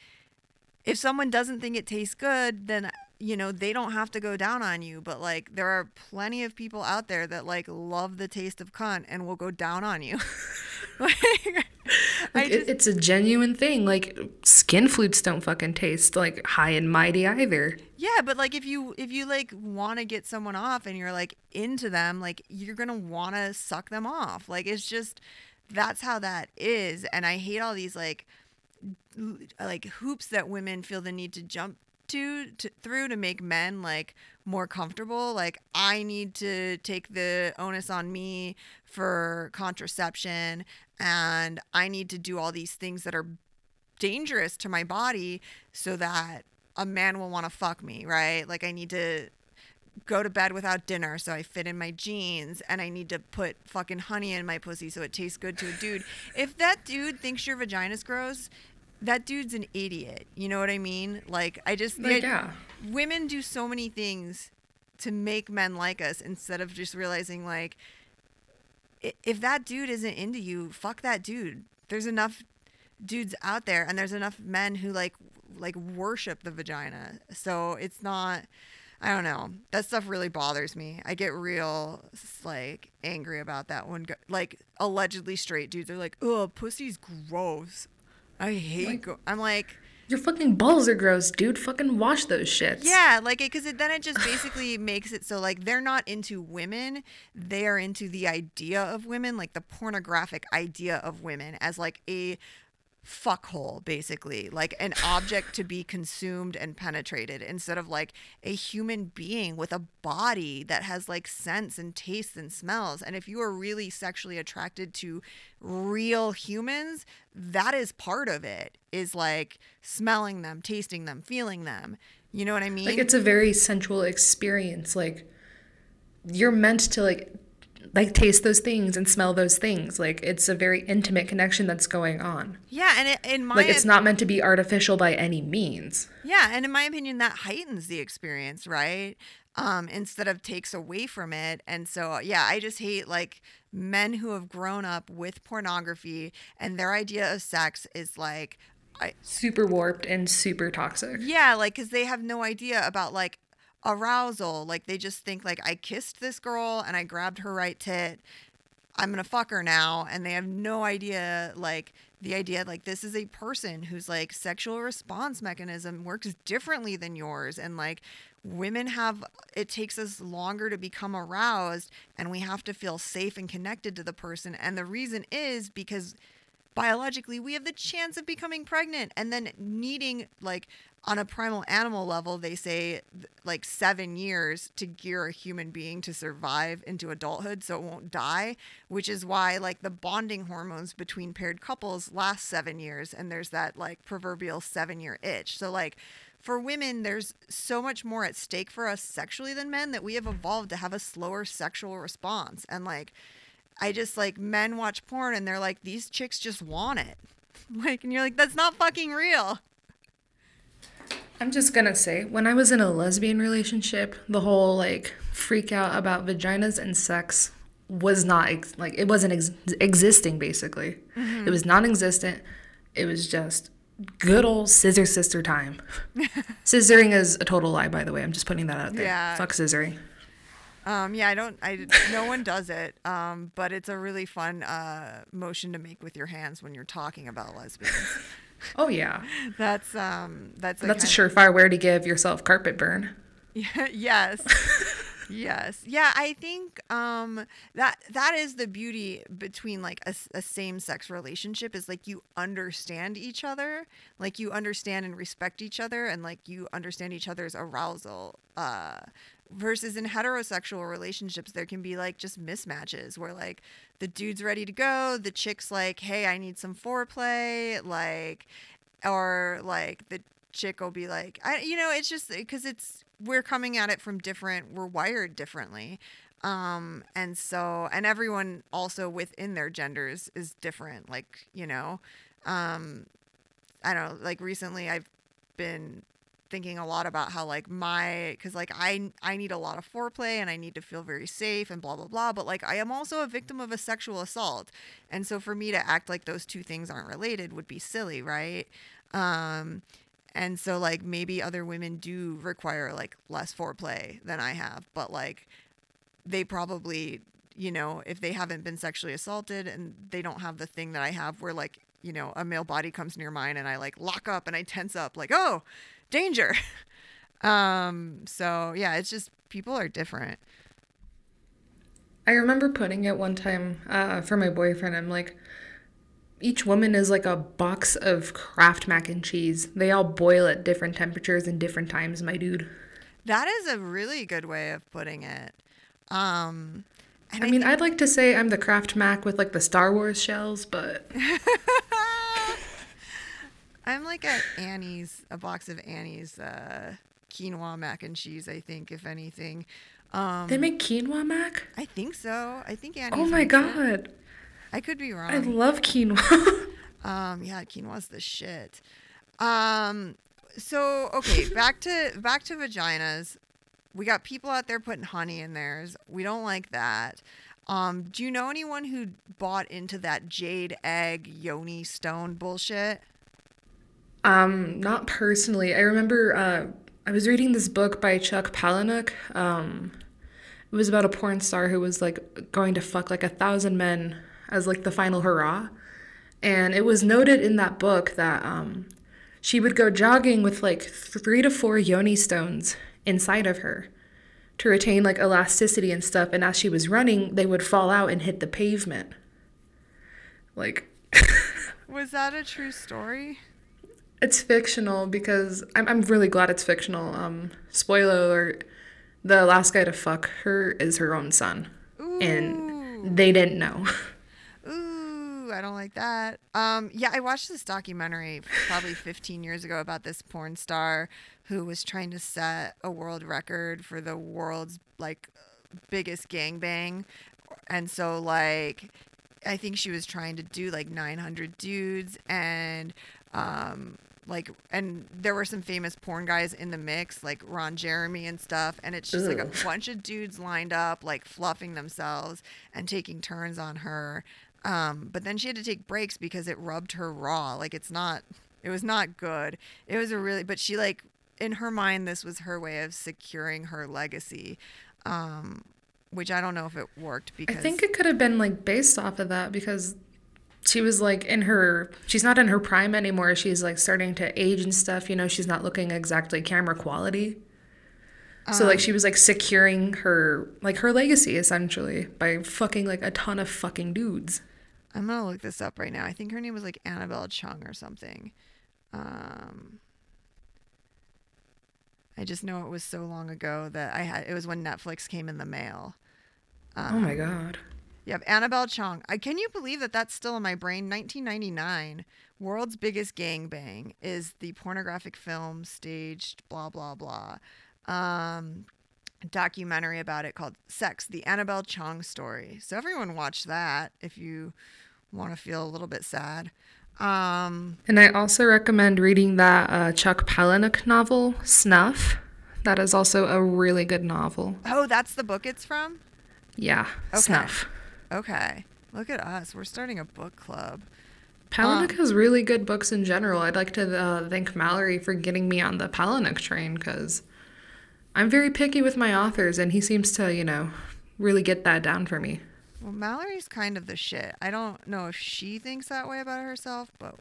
if someone doesn't think it tastes good, then you know they don't have to go down on you but like there are plenty of people out there that like love the taste of cunt and will go down on you. Like, like just, it's a genuine thing. Like skin flutes don't fucking taste like high and mighty either. Yeah but like if you if you like want to get someone off and you're like into them like you're gonna want to suck them off. Like it's just that's how that is. And i hate all these like like hoops that women feel the need to jump to, to through to make men like more comfortable like i need to take the onus on me for contraception and i need to do all these things that are dangerous to my body so that a man will want to fuck me right like i need to go to bed without dinner so I fit in my jeans and I need to put fucking honey in my pussy so it tastes good to a dude. if that dude thinks your vagina's gross, that dude's an idiot. You know what I mean? Like I just like, yeah. women do so many things to make men like us instead of just realizing like if that dude isn't into you, fuck that dude. There's enough dudes out there and there's enough men who like like worship the vagina. So it's not I don't know. That stuff really bothers me. I get real like angry about that one. Like allegedly straight dudes are like, "Oh, pussy's gross." I hate. Like, go- I'm like. Your fucking balls are gross, dude. Fucking wash those shits. Yeah, like it, because it, then it just basically makes it so like they're not into women, they are into the idea of women, like the pornographic idea of women as like a fuckhole basically like an object to be consumed and penetrated instead of like a human being with a body that has like sense and tastes and smells. And if you are really sexually attracted to real humans that is part of it is like smelling them tasting them feeling them. You know what i mean? like it's a very sensual experience. Like you're meant to like like taste those things and smell those things. Like it's a very intimate connection that's going on. Yeah, and it, in my like it's not meant to be artificial by any means. Yeah, and in my opinion, that heightens the experience, right? Um, instead of takes away from it. And so, yeah, I just hate like men who have grown up with pornography and their idea of sex is like I, super warped and super toxic. Yeah, like because they have no idea about like arousal. Like they just think like I kissed this girl and I grabbed her right tit. I'm gonna fuck her now, and they have no idea like the idea like this is a person whose like sexual response mechanism works differently than yours, and like women have it takes us longer to become aroused, and we have to feel safe and connected to the person, and the reason is because biologically we have the chance of becoming pregnant and then needing like on a primal animal level they say like 7 years to gear a human being to survive into adulthood so it won't die which is why like the bonding hormones between paired couples last 7 years and there's that like proverbial 7 year itch so like for women, there's so much more at stake for us sexually than men that we have evolved to have a slower sexual response. And like, I just like men watch porn and they're like, these chicks just want it. Like, and you're like, that's not fucking real. I'm just gonna say, when I was in a lesbian relationship, the whole like freak out about vaginas and sex was not ex- like it wasn't ex- existing basically. Mm-hmm. It was non existent. It was just good old scissor sister time. Scissoring is a total lie, by the way. I'm just putting that out there. Yeah. Fuck scissoring. Um, yeah, I don't. I no one does it. Um, but it's a really fun uh, motion to make with your hands when you're talking about lesbians. oh yeah, that's um, that's a that's a surefire way to give yourself carpet burn. Yeah, yes. yes. Yeah, I think um that that is the beauty between like a, a same-sex relationship is like you understand each other, like you understand and respect each other and like you understand each other's arousal uh versus in heterosexual relationships there can be like just mismatches where like the dude's ready to go the chick's like hey i need some foreplay like or like the chick will be like i you know it's just because it's we're coming at it from different we're wired differently. Um and so and everyone also within their genders is different like you know? Um i don't know like recently i've been thinking a lot about how like my because like i i need a lot of foreplay and i need to feel very safe and blah blah blah but like i am also a victim of a sexual assault. And so for me to act like those two things aren't related would be silly right? Um and so like maybe other women do require like less foreplay than i have but like they probably you know if they haven't been sexually assaulted and they don't have the thing that i have where like you know a male body comes near mine and i like lock up and i tense up like oh danger um so yeah it's just people are different I remember putting it one time uh, for my boyfriend. I'm like, each woman is like a box of Kraft mac and cheese. They all boil at different temperatures and different times, my dude. that is a really good way of putting it um and I mean, I'd like to say I'm the Kraft Mac with like the Star Wars shells, but I'm like a Annie's, a box of Annie's uh, quinoa mac and cheese. I think, if anything, um, they make quinoa mac. I think so. I think Annie's. Oh my makes it. god, I could be wrong. I love quinoa. Um, yeah, quinoa's the shit. Um, so okay, back to back to vaginas. We got people out there putting honey in theirs. We don't like that. Um, do you know anyone who bought into that jade egg yoni stone bullshit? Um, not personally. I remember uh, I was reading this book by Chuck Palahniuk. Um, it was about a porn star who was like going to fuck like a thousand men as like the final hurrah. And it was noted in that book that um, she would go jogging with like three to four yoni stones inside of her to retain like elasticity and stuff. And as she was running, they would fall out and hit the pavement. Like, Was that a true story? It's fictional because I'm, I'm really glad it's fictional. Um, spoiler alert: the last guy to fuck her is her own son, Ooh. and they didn't know. Ooh, I don't like that. Um, yeah, I watched this documentary probably 15 years ago about this porn star who was trying to set a world record for the world's like biggest gangbang. And so like I think she was trying to do like 900 dudes and um like and there were some famous porn guys in the mix like Ron Jeremy and stuff and it's just like a bunch of dudes lined up like fluffing themselves and taking turns on her. Um but then she had to take breaks because it rubbed her raw. Like it's not it was not good. It was a really but she like in her mind this was her way of securing her legacy um which I don't know if it worked because I think it could have been like based off of that because she was like in her she's not in her prime anymore. She's like starting to age and stuff. You know, she's not looking exactly camera quality. So like she was like securing her like her legacy essentially by fucking like a ton of fucking dudes. I'm gonna look this up right now. I think her name was like Annabelle Chung or something. Um, I just know it was so long ago that I had. It was when Netflix came in the mail. oh my god. Yep, Annabelle Chong. I, can you believe that that's still in my brain? 1999, world's biggest gangbang is the pornographic film staged. Blah blah blah. Um, documentary about it called "Sex: The Annabelle Chong Story." So everyone watch that if you want to feel a little bit sad. Um, And I also recommend reading that uh, Chuck Palahniuk novel, Snuff. That is also a really good novel. oh, that's the book it's from. Yeah, Okay. Snuff. Okay, look at us. We're starting a book club. Palahniuk has really good books in general. I'd like to uh, thank Mallory for getting me on the Palahniuk train because I'm very picky with my authors, and he seems to, you know, really get that down for me. Well, Mallory's kind of the shit. I don't know if she thinks that way about herself, but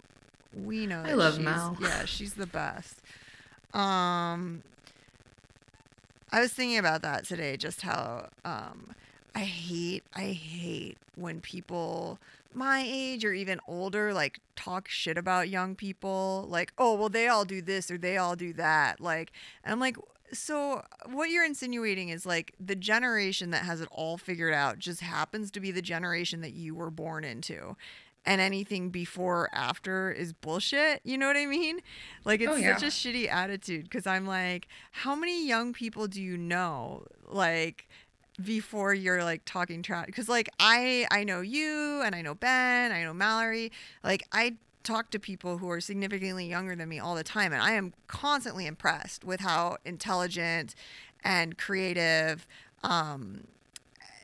we know. I love Mal. Yeah, she's the best. Um, I was thinking about that today. Just how um, I hate, I hate when people my age or even older like talk shit about young people. Like, oh well, they all do this or they all do that. Like, and I'm like. So what you're insinuating is like the generation that has it all figured out just happens to be the generation that you were born into. and anything before or after is bullshit. You know what I mean? Like oh, it's Oh, yeah. such a shitty attitude because I'm like, how many young people do you know? Like before you're like talking trash because like i i know you and i know ben i know mallory like i talk to people who are significantly younger than me all the time and i am constantly impressed with how intelligent and creative um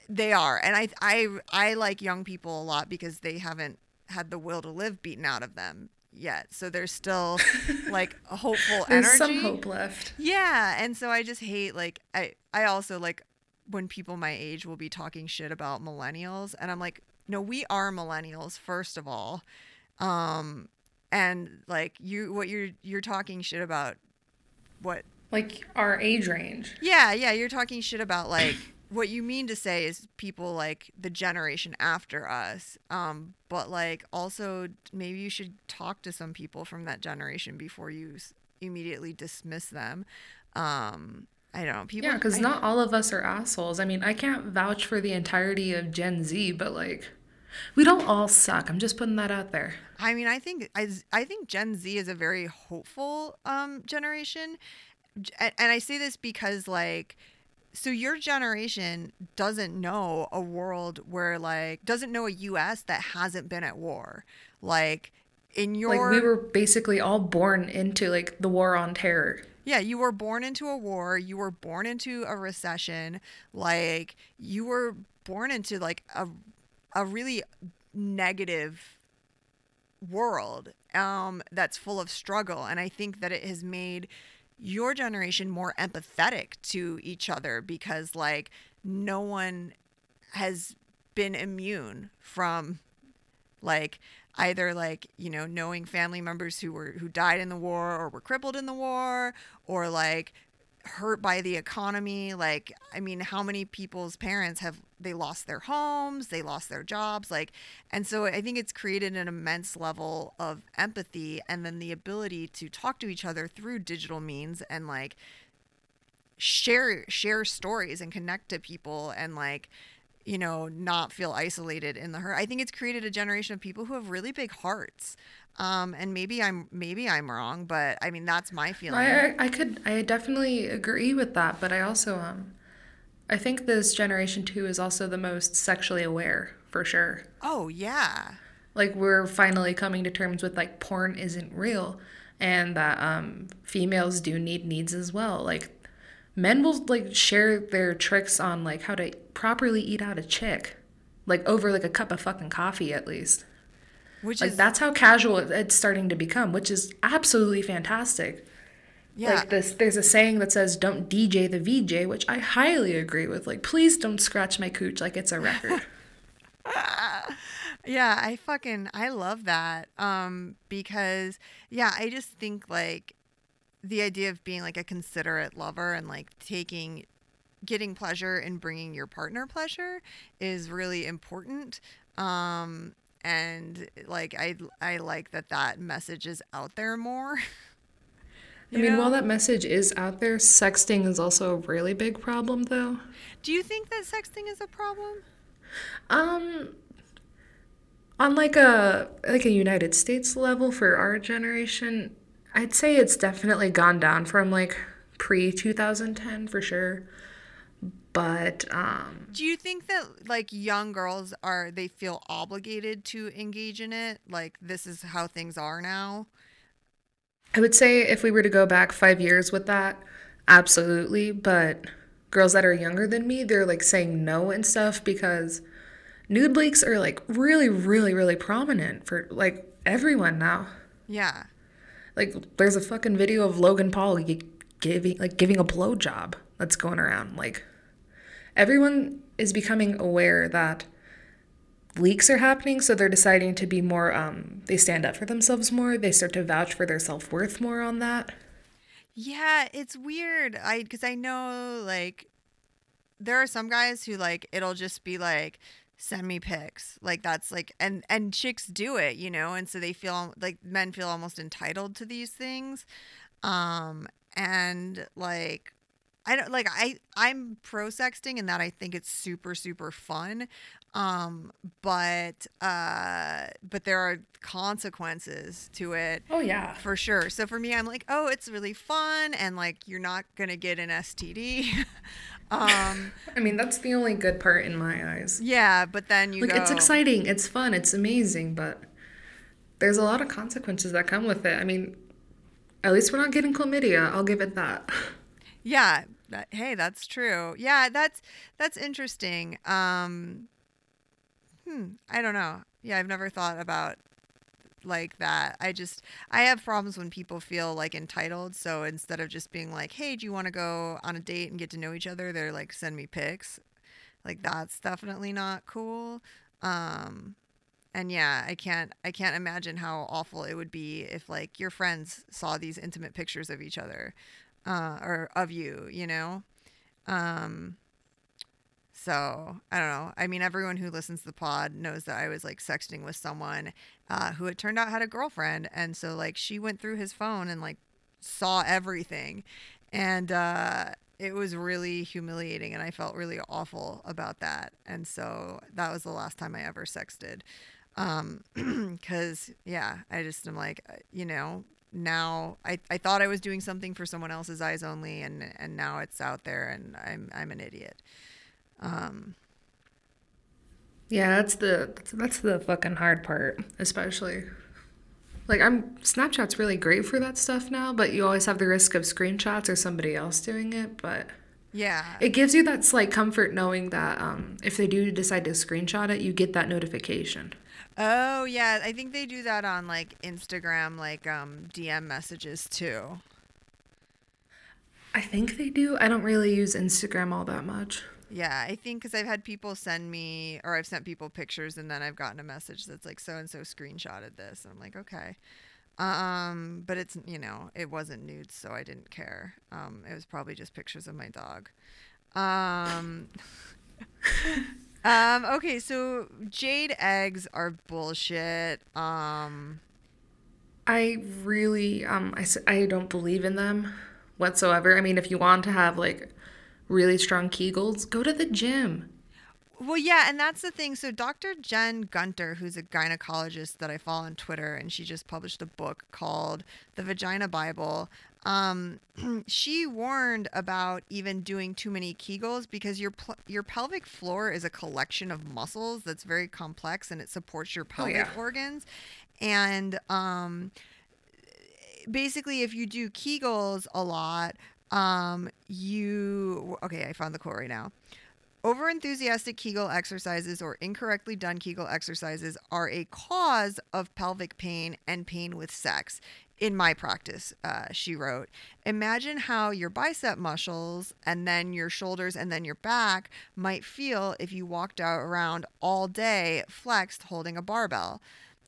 they are and i i i like young people a lot because they haven't had the will to live beaten out of them yet so there's still like a hopeful There's energy some hope left. yeah, and so I just hate like I I also like when people my age will be talking shit about millennials and I'm like, "No, we are millennials first of all." Um and like you what you're you're talking shit about what Like our age range. yeah, yeah, you're talking shit about like what you mean to say is people like the generation after us. Um, but like also maybe you should talk to some people from that generation before you s- immediately dismiss them. Um, I don't know. People, Yeah, because not all of us are assholes. I mean, I can't vouch for the entirety of Gen Z, but like, we don't all suck. I'm just putting that out there. I mean, I think I, I think Gen Z is a very hopeful um, generation, and, and I say this because like, so your generation doesn't know a world where like doesn't know a U.S. that hasn't been at war, like. In your Like, we were basically all born into like the war on terror. Yeah, you were born into a war, you were born into a recession, like you were born into like a a really negative world um that's full of struggle and I think that it has made your generation more empathetic to each other because like no one has been immune from like either like you know knowing family members who were who died in the war or were crippled in the war or like hurt by the economy. Like i mean how many people's parents have they lost their homes they lost their jobs like and so i think it's created an immense level of empathy and then the ability to talk to each other through digital means and like share share stories and connect to people and like you know not feel isolated in the hurt i think it's created a generation of people who have really big hearts um and maybe i'm maybe i'm wrong but i mean that's my feeling I, I I could I definitely agree with that, but I also um I think this generation too is also the most sexually aware for sure. oh yeah Like we're finally coming to terms with like porn isn't real and that um females do need needs as well. Like men will like share their tricks on like how to properly eat out a chick. Like over like a cup of fucking coffee at least. which Like is that's how casual it's starting to become, which is absolutely fantastic. yeah Like this, there's a saying that says, "Don't DJ the VJ," which I highly agree with. Like, please don't scratch my cooch like it's a record. yeah i fucking i love that um because yeah i just think like the idea of being like a considerate lover and like taking getting pleasure and bringing your partner pleasure is really important um and like i i like that that message is out there more. I You mean, while that message is out there, sexting is also a really big problem, though. do you think that sexting is a problem? Um, on like a like a United States level for our generation, I'd say it's definitely gone down from like pre 2010 for sure. But um, do you think that like young girls are they feel obligated to engage in it like this is how things are now I would say if we were to go back five years with that, absolutely. But girls that are younger than me, they're like saying no and stuff because nude leaks are like really, really, really prominent for like everyone now. yeah Like there's a fucking video of Logan Paul giving like giving a blowjob that's going around. Like everyone is becoming aware that leaks are happening, so they're deciding to be more um they stand up for themselves more. They start to vouch for their self-worth more on that. Yeah, it's weird. I because I know like there are some guys who like it'll just be like send me pics. Like that's like and and chicks do it, you know, and so they feel like men feel almost entitled to these things. Um and like I don't like I I'm pro sexting in that I think it's super super fun. Um, but uh, but there are consequences to it Oh yeah. for sure. So for me, I'm like, oh, it's really fun, and like you're not gonna get an STD. um, I mean, that's the only good part in my eyes. yeah, but then you Like go, it's exciting, it's fun, it's amazing, but there's a lot of consequences that come with it. I mean, at least we're not getting chlamydia. I'll give it that. Yeah. That, hey, that's true. Yeah, that's that's interesting. Um, hmm. I don't know. Yeah, I've never thought about like that. I just I have problems when people feel like entitled. So instead of just being like, "Hey, do you want to go on a date and get to know each other?" They're like, "Send me pics." Like that's definitely not cool. Um, and yeah, I can't I can't imagine how awful it would be if like your friends saw these intimate pictures of each other uh, or of you, you know? Um, so I don't know. I mean, everyone who listens to the pod knows that I was like sexting with someone uh, who it turned out had a girlfriend. And so like she went through his phone and like saw everything. And uh, it was really humiliating. And I felt really awful about that. And so that was the last time I ever sexted. Um, cause yeah, I just am like, uh, you know, now I, I thought I was doing something for someone else's eyes only and and now it's out there and I'm I'm an idiot. Um Yeah, that's the that's, that's the fucking hard part, especially. Like I'm Snapchat's really great for that stuff now, but you always have the risk of screenshots or somebody else doing it, but yeah. it gives you that slight comfort knowing that um, if they do decide to screenshot it, you get that notification. Oh yeah, I think they do that on like Instagram like um DM messages too. I think they do. I don't really use Instagram all that much. Yeah, I think cuz I've had people send me or I've sent people pictures and then I've gotten a message that's like so and so screenshotted this. And I'm like, "Okay." Um, but it's, you know, it wasn't nudes, so I didn't care. Um, it was probably just pictures of my dog. Um Um, okay, so jade eggs are bullshit. Um, I really, um, I, I don't believe in them whatsoever. I mean, if you want to have like really strong Kegels, go to the gym. well, yeah, and that's the thing. So Dr. Jen Gunter, who's a gynecologist that I follow on Twitter, and she just published a book called The Vagina Bible. Um, she warned about even doing too many Kegels because your pl- your pelvic floor is a collection of muscles that's very complex and it supports your pelvic yeah. organs. And um, basically if you do kegels a lot um you okay i found the quote right now Overenthusiastic Kegel exercises or incorrectly done Kegel exercises are a cause of pelvic pain and pain with sex. In my practice, uh, she wrote, imagine how your bicep muscles and then your shoulders and then your back might feel if you walked out around all day flexed holding a barbell.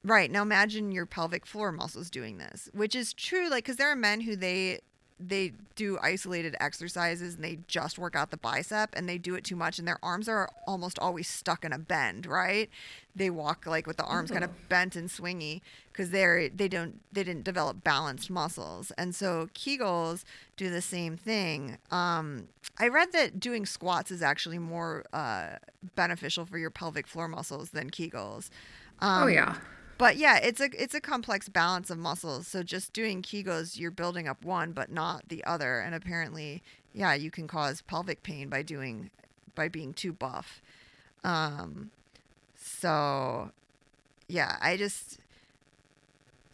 Right. Now imagine your pelvic floor muscles doing this, which is true. Like, because there are men who they they do isolated exercises and they just work out the bicep and they do it too much and their arms are almost always stuck in a bend right? They walk like with the arms kind of bent and swingy because they're they don't they didn't develop balanced muscles. And so kegels do the same thing. Um, i read that doing squats is actually more uh, beneficial for your pelvic floor muscles than kegels. Um, oh yeah. But yeah, it's a it's a complex balance of muscles. So just doing Kegels, you're building up one but not the other. And apparently, yeah, you can cause pelvic pain by doing by being too buff. Um, so yeah, I just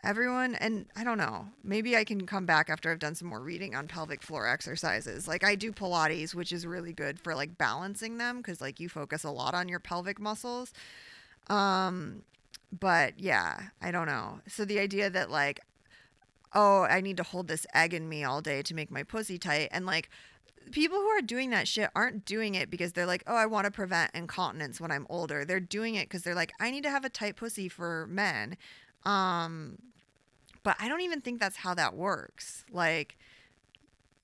everyone and I don't know. Maybe I can come back after I've done some more reading on pelvic floor exercises. Like I do Pilates, which is really good for like balancing them cuz like you focus a lot on your pelvic muscles. Um but yeah, I don't know. So the idea that like oh, I need to hold this egg in me all day to make my pussy tight and like people who are doing that shit aren't doing it because they're like, "Oh, I want to prevent incontinence when I'm older." They're doing it cuz they're like, "I need to have a tight pussy for men." Um but I don't even think that's how that works. Like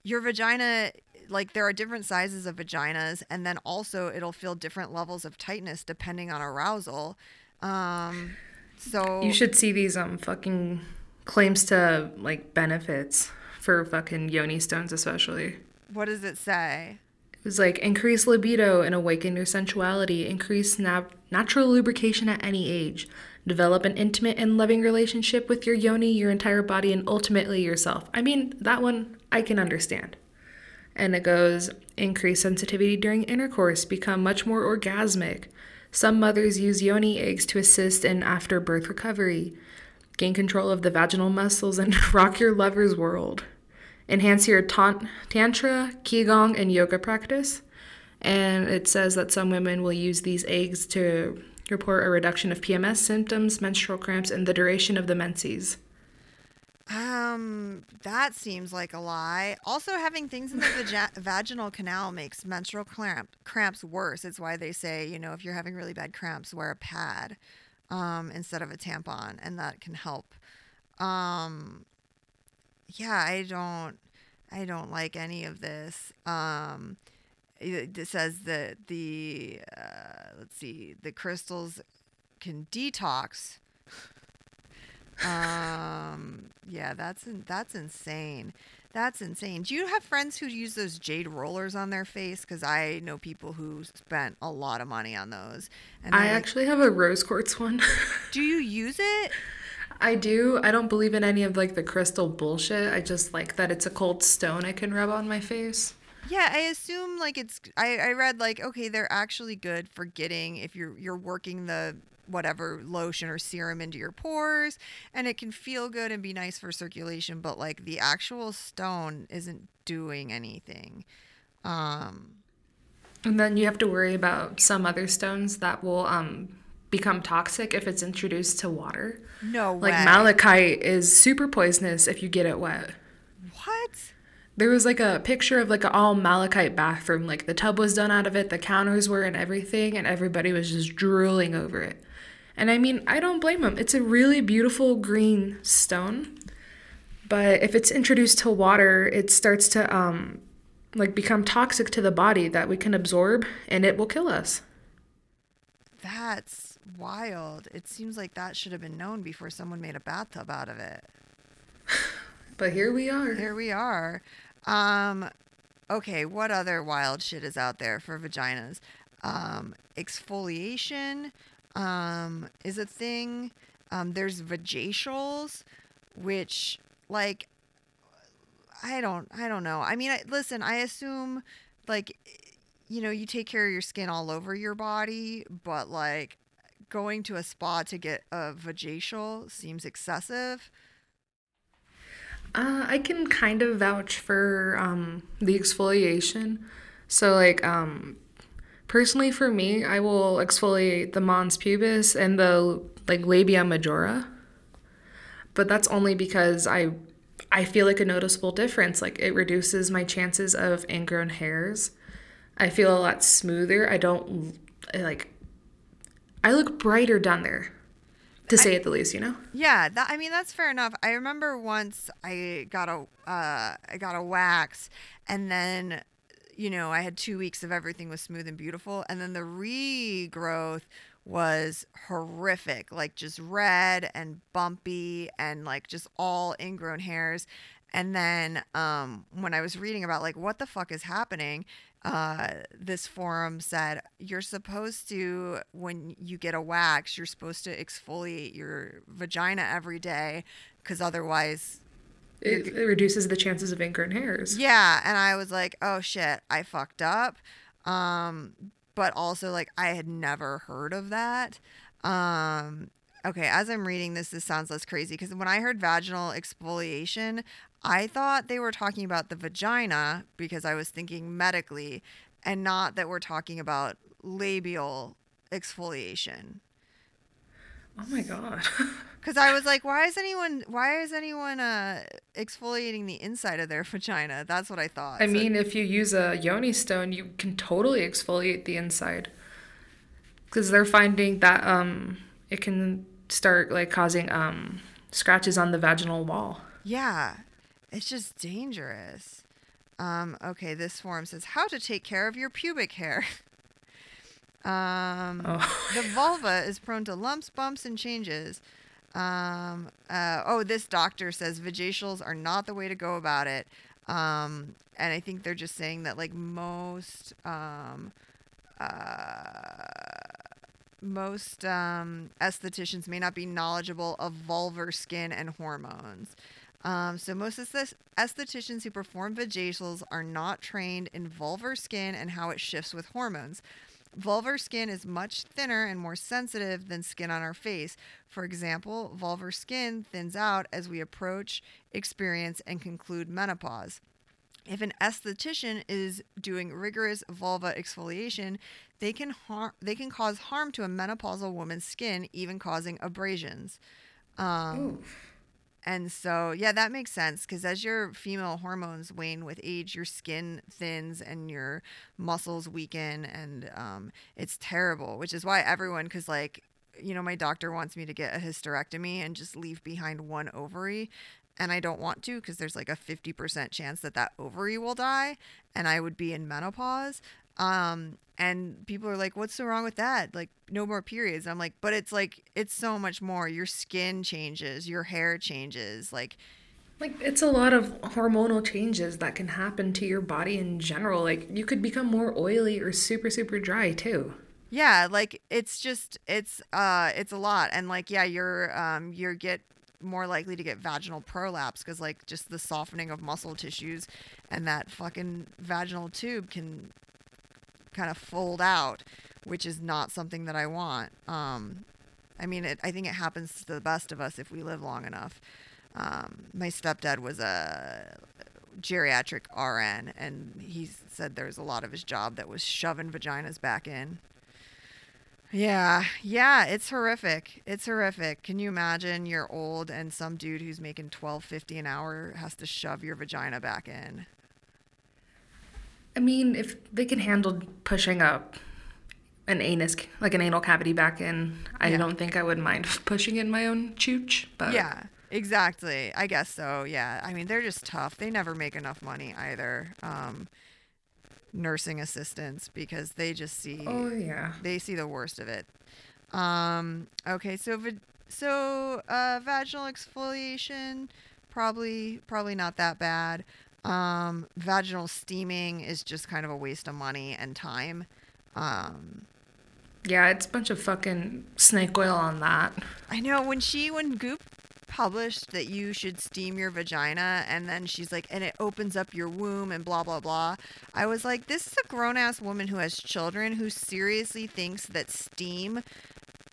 your vagina like there are different sizes of vaginas and then also it'll feel different levels of tightness depending on arousal. Um so You should see these um fucking claims to like benefits for fucking yoni stones especially. what does it say? It was like increase libido and awaken your sensuality, increase nat- natural lubrication at any age, develop an intimate and loving relationship with your yoni, your entire body, and ultimately yourself. I mean, that one I can understand. And it goes increase sensitivity during intercourse, become much more orgasmic. Some mothers use yoni eggs to assist in after birth recovery, gain control of the vaginal muscles, and rock your lover's world. Enhance your tantra, qigong, and yoga practice. And it says that some women will use these eggs to report a reduction of PMS symptoms, menstrual cramps, and the duration of the menses. Um, that seems like a lie. Also, having things in the vagi- vaginal canal makes menstrual cramp cramps worse. It's why they say, you know, if you're having really bad cramps, wear a pad um, instead of a tampon, and that can help. Um, yeah, I don't, I don't like any of this. Um, it, it says that the, uh, let's see, the crystals can detox um, yeah, that's that's insane. That's insane. Do you have friends who use those jade rollers on their face? Because I know people who spent a lot of money on those. And I like, actually have a rose quartz one. do you use it? I do. I don't believe in any of like the crystal bullshit. I just like that it's a cold stone I can rub on my face. Yeah, I assume like it's I, I read like okay, they're actually good for getting if you're you're working the whatever lotion or serum into your pores and it can feel good and be nice for circulation but like the actual stone isn't doing anything. Um and then you have to worry about some other stones that will um become toxic if it's introduced to water. No like way. malachite is super poisonous if you get it wet. What? There was like a picture of like an all malachite bathroom. Like the tub was done out of it the counters were and everything and everybody was just drooling over it and I mean, I don't blame them. It's a really beautiful green stone. But if it's introduced to water, it starts to um like become toxic to the body that we can absorb and it will kill us. That's wild. It seems like that should have been known before someone made a bathtub out of it. but here we are. Here we are. Um okay, what other wild shit is out there for vaginas? Um exfoliation, um, is a thing. Um, there's vajacials, which like I don't I don't know. I mean, I, listen, I assume like you know you take care of your skin all over your body, but like going to a spa to get a vajacial seems excessive. Uh, I can kind of vouch for um, the exfoliation. So like um, Personally, for me, I will exfoliate the mons pubis and the like labia majora, but that's only because I I feel like a noticeable difference. Like it reduces my chances of ingrown hairs. I feel a lot smoother. I don't like. I look brighter down there, to say I, it the least. You know. Yeah, that, I mean that's fair enough. I remember once I got a uh, I got a wax, and then you know, I had two weeks of everything was smooth and beautiful. And then the regrowth was horrific, like just red and bumpy and like just all ingrown hairs. And then um, when I was reading about like what the fuck is happening, uh, this forum said you're supposed to when you get a wax, you're supposed to exfoliate your vagina every day because otherwise it, it reduces the chances of ingrown hairs. Yeah, and I was like, oh shit, I fucked up. Um, but also like I had never heard of that. Um, okay, as I'm reading this, this sounds less crazy because when I heard vaginal exfoliation, I thought they were talking about the vagina because I was thinking medically, and not that we're talking about labial exfoliation. Oh my god. Because I was like, why is anyone why is anyone uh, exfoliating the inside of their vagina? That's what I thought. I so, mean, if you use a yoni stone, you can totally exfoliate the inside. Because they're finding that um, it can start like causing um, scratches on the vaginal wall. Yeah, it's just dangerous. Um, okay, this form says how to take care of your pubic hair. Um, oh. the vulva is prone to lumps, bumps, and changes. Um, uh, oh, this doctor says vajacials are not the way to go about it. Um, and I think they're just saying that like most, um, uh, most um, estheticians may not be knowledgeable of vulvar skin and hormones. Um, so most estheticians who perform vajacials are not trained in vulvar skin and how it shifts with hormones. Vulvar skin is much thinner and more sensitive than skin on our face. For example, vulvar skin thins out as we approach, experience, and conclude menopause. If an esthetician is doing rigorous vulva exfoliation, they can har- they can cause harm to a menopausal woman's skin, even causing abrasions. Um, and so, yeah, that makes sense because as your female hormones wane with age, your skin thins and your muscles weaken, and um, it's terrible. Which is why everyone, because like, you know, my doctor wants me to get a hysterectomy and just leave behind one ovary. And I don't want to because there's like a 50% chance that that ovary will die and I would be in menopause. Um, and people are like, what's so wrong with that? Like, no more periods. I'm like, but it's like, it's so much more. Your skin changes, your hair changes. Like, like it's a lot of hormonal changes that can happen to your body in general. Like you could become more oily or super super dry too. Yeah, like it's just it's uh it's a lot and like yeah, you're um you're get more likely to get vaginal prolapse because like just the softening of muscle tissues and that fucking vaginal tube can kind of fold out, which is not something that I want. Um, I mean, it, I think it happens to the best of us if we live long enough. Um, my stepdad was a geriatric RN, and he said there's a lot of his job that was shoving vaginas back in. Yeah, yeah, it's horrific. It's horrific. Can you imagine you're old and some dude who's making twelve fifty an hour has to shove your vagina back in? I mean, if they can handle pushing up an anus, like an anal cavity back in, I Yeah. don't think I would mind pushing in my own chooch. But Yeah, exactly. I guess so. Yeah. I mean, they're just tough. They never make enough money either. Um, nursing assistants because they just see oh yeah, they see the worst of it. Um, okay, so so uh, vaginal exfoliation probably probably not that bad. Um, vaginal steaming is just kind of a waste of money and time. Um, yeah, it's a bunch of fucking snake oil on that. I know when she when Goop published that you should steam your vagina and then she's like and it opens up your womb and blah blah blah. I was like this is a grown ass woman who has children who seriously thinks that steam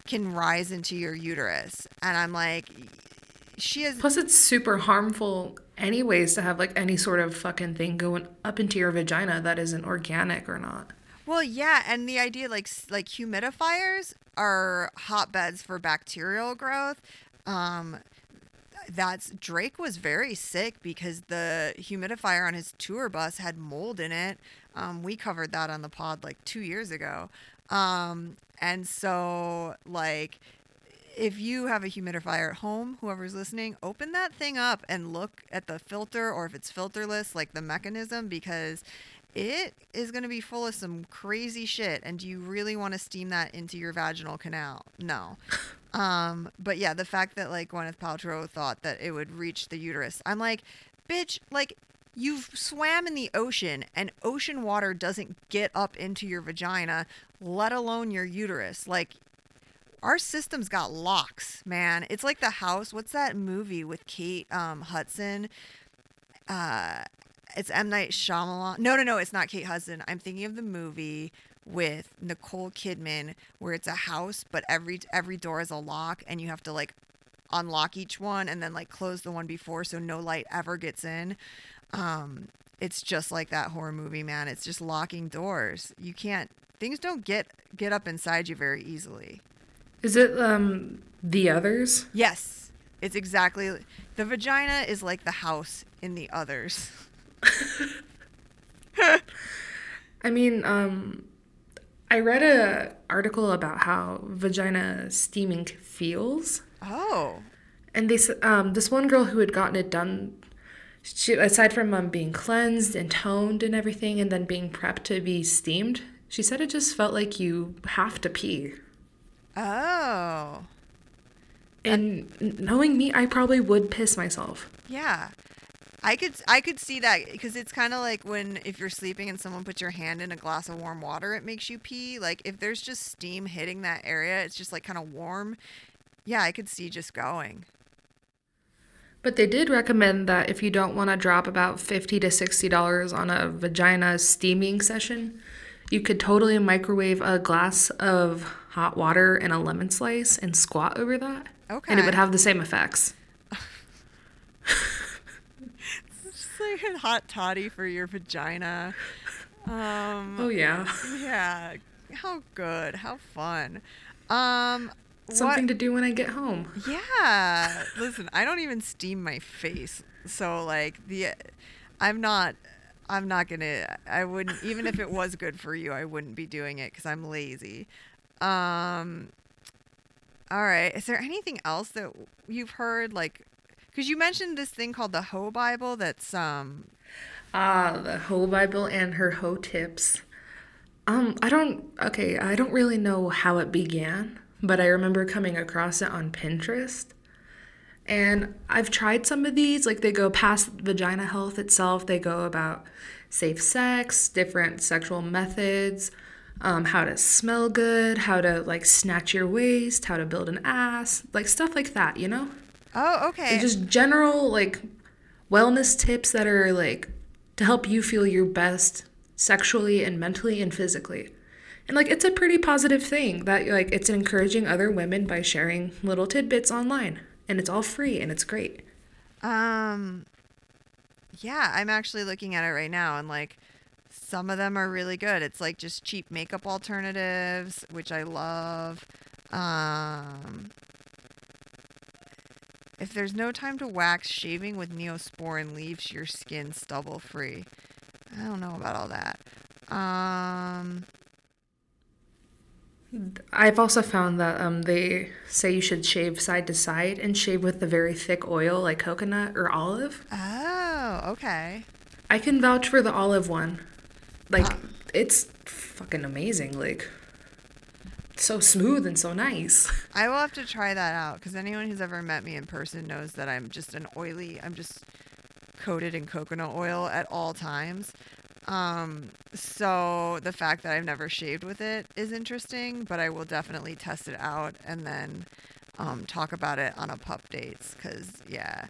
can rise into your uterus. And I'm like she has Plus, it's super harmful, anyways, to have like any sort of fucking thing going up into your vagina that isn't organic or not. Well, yeah, and the idea like like humidifiers are hotbeds for bacterial growth. Um, that's Drake was very sick because the humidifier on his tour bus had mold in it. Um, we covered that on the pod like two years ago. Um, and so like if you have a humidifier at home, whoever's listening, open that thing up and look at the filter or if it's filterless, like the mechanism, because it is going to be full of some crazy shit. And do you really want to steam that into your vaginal canal? No. Um, but yeah, the fact that like Gwyneth Paltrow thought that it would reach the uterus, I'm like, bitch, like you've swam in the ocean and ocean water doesn't get up into your vagina, let alone your uterus. Like our system's got locks, man. It's like the house. What's that movie with Kate um, Hudson? Uh, it's M Night Shyamalan. No, no, no. It's not Kate Hudson. I'm thinking of the movie with Nicole Kidman where it's a house, but every every door is a lock, and you have to like unlock each one and then like close the one before so no light ever gets in. Um, it's just like that horror movie, man. It's just locking doors. You can't. Things don't get get up inside you very easily. Is it um the others? Yes, it's exactly. The vagina is like the house in the others. I mean, um, I read a article about how vagina steaming feels, Oh, and they um this one girl who had gotten it done. She, aside from um, being cleansed and toned and everything, and then being prepped to be steamed, she said it just felt like you have to pee. Oh, And knowing me, I probably would piss myself. yeah. I could I could see that because it's kind of like when if you're sleeping and someone puts your hand in a glass of warm water, it makes you pee. Like if there's just steam hitting that area, it's just like kind of warm. Yeah, I could see just going. But they did recommend that if you don't want to drop about fifty to sixty dollars on a vagina steaming session, you could totally microwave a glass of hot water and a lemon slice and squat over that. Okay. And it would have the same effects. It's just like a hot toddy for your vagina. Um, Oh yeah. yeah. How good. How fun. Um, Something what? to do when I get home. Yeah. Listen, I don't even steam my face. So like the I'm not I'm not going to I wouldn't even if it was good for you, I wouldn't be doing it cuz I'm lazy. Um All right. Is there anything else that you've heard like cuz you mentioned this thing called the Ho Bible that's um Ah, the Ho Bible and her Ho tips. Um, I don't, okay, I don't really know how it began, but I remember coming across it on Pinterest. And I've tried some of these, like they go past vagina health itself, they go about safe sex, different sexual methods, um, how to smell good, how to like snatch your waist, how to build an ass, like stuff like that, you know? Oh, okay. Just general like wellness tips that are like to help you feel your best sexually and mentally and physically. And like it's a pretty positive thing that like it's encouraging other women by sharing little tidbits online and it's all free and it's great. Um, yeah, I'm actually looking at it right now, and like some of them are really good. It's like just cheap makeup alternatives, which I love. Um, if there's no time to wax, shaving with Neosporin leaves your skin stubble free. I don't know about all that. Um, I've also found that um, they say you should shave side to side and shave with a very thick oil like coconut or olive. oh, okay. I can vouch for the olive one. Like it's fucking amazing. Like so smooth and so nice. I will have to try that out because anyone who's ever met me in person knows that I'm just an oily. I'm just coated in coconut oil at all times. Um, so the fact that I've never shaved with it is interesting, but I will definitely test it out and then um, talk about it on a pup dates because yeah,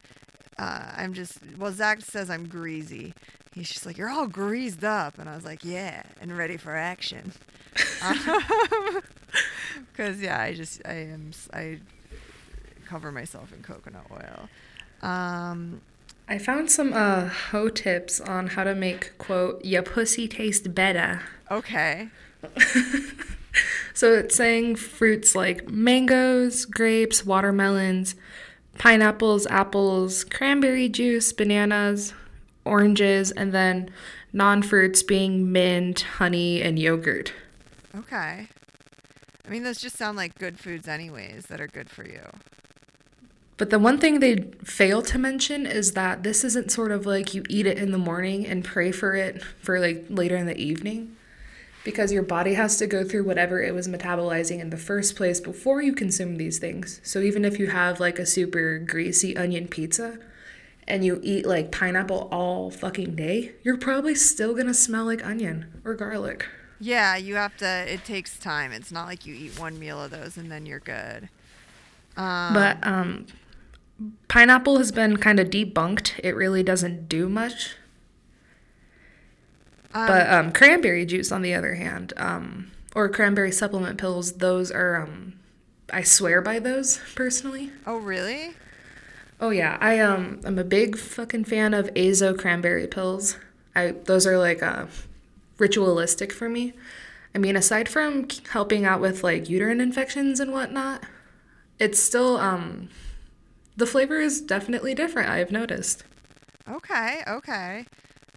uh, I'm just well. Zach says I'm greasy. He's just like you're all greased up, and I was like yeah, and ready for action. Because yeah, I just I am I cover myself in coconut oil. Um, I found some uh hoe tips on how to make quote your pussy taste better. okay. So it's saying fruits like mangoes, grapes, watermelons, pineapples, apples, cranberry juice, bananas, oranges, and then non-fruits being mint, honey, and yogurt. Okay. I mean, those just sound like good foods, anyways, that are good for you. But the one thing they fail to mention is that this isn't sort of like you eat it in the morning and pray for it for like later in the evening. Because your body has to go through whatever it was metabolizing in the first place before you consume these things. So even if you have like a super greasy onion pizza and you eat like pineapple all fucking day, you're probably still gonna smell like onion or garlic. Yeah, you have to. It takes time. It's not like you eat one meal of those and then you're good. Um, But um, pineapple has been kind of debunked. It really doesn't do much. um, But um, cranberry juice, on the other hand, um, or cranberry supplement pills, those are, um, I swear by those personally. oh, really? Oh yeah, I um, I'm a big fucking fan of Azo cranberry pills. I those are like uh, ritualistic for me. I mean, aside from helping out with like uterine infections and whatnot, it's still um, the flavor is definitely different. I've noticed. Okay, okay.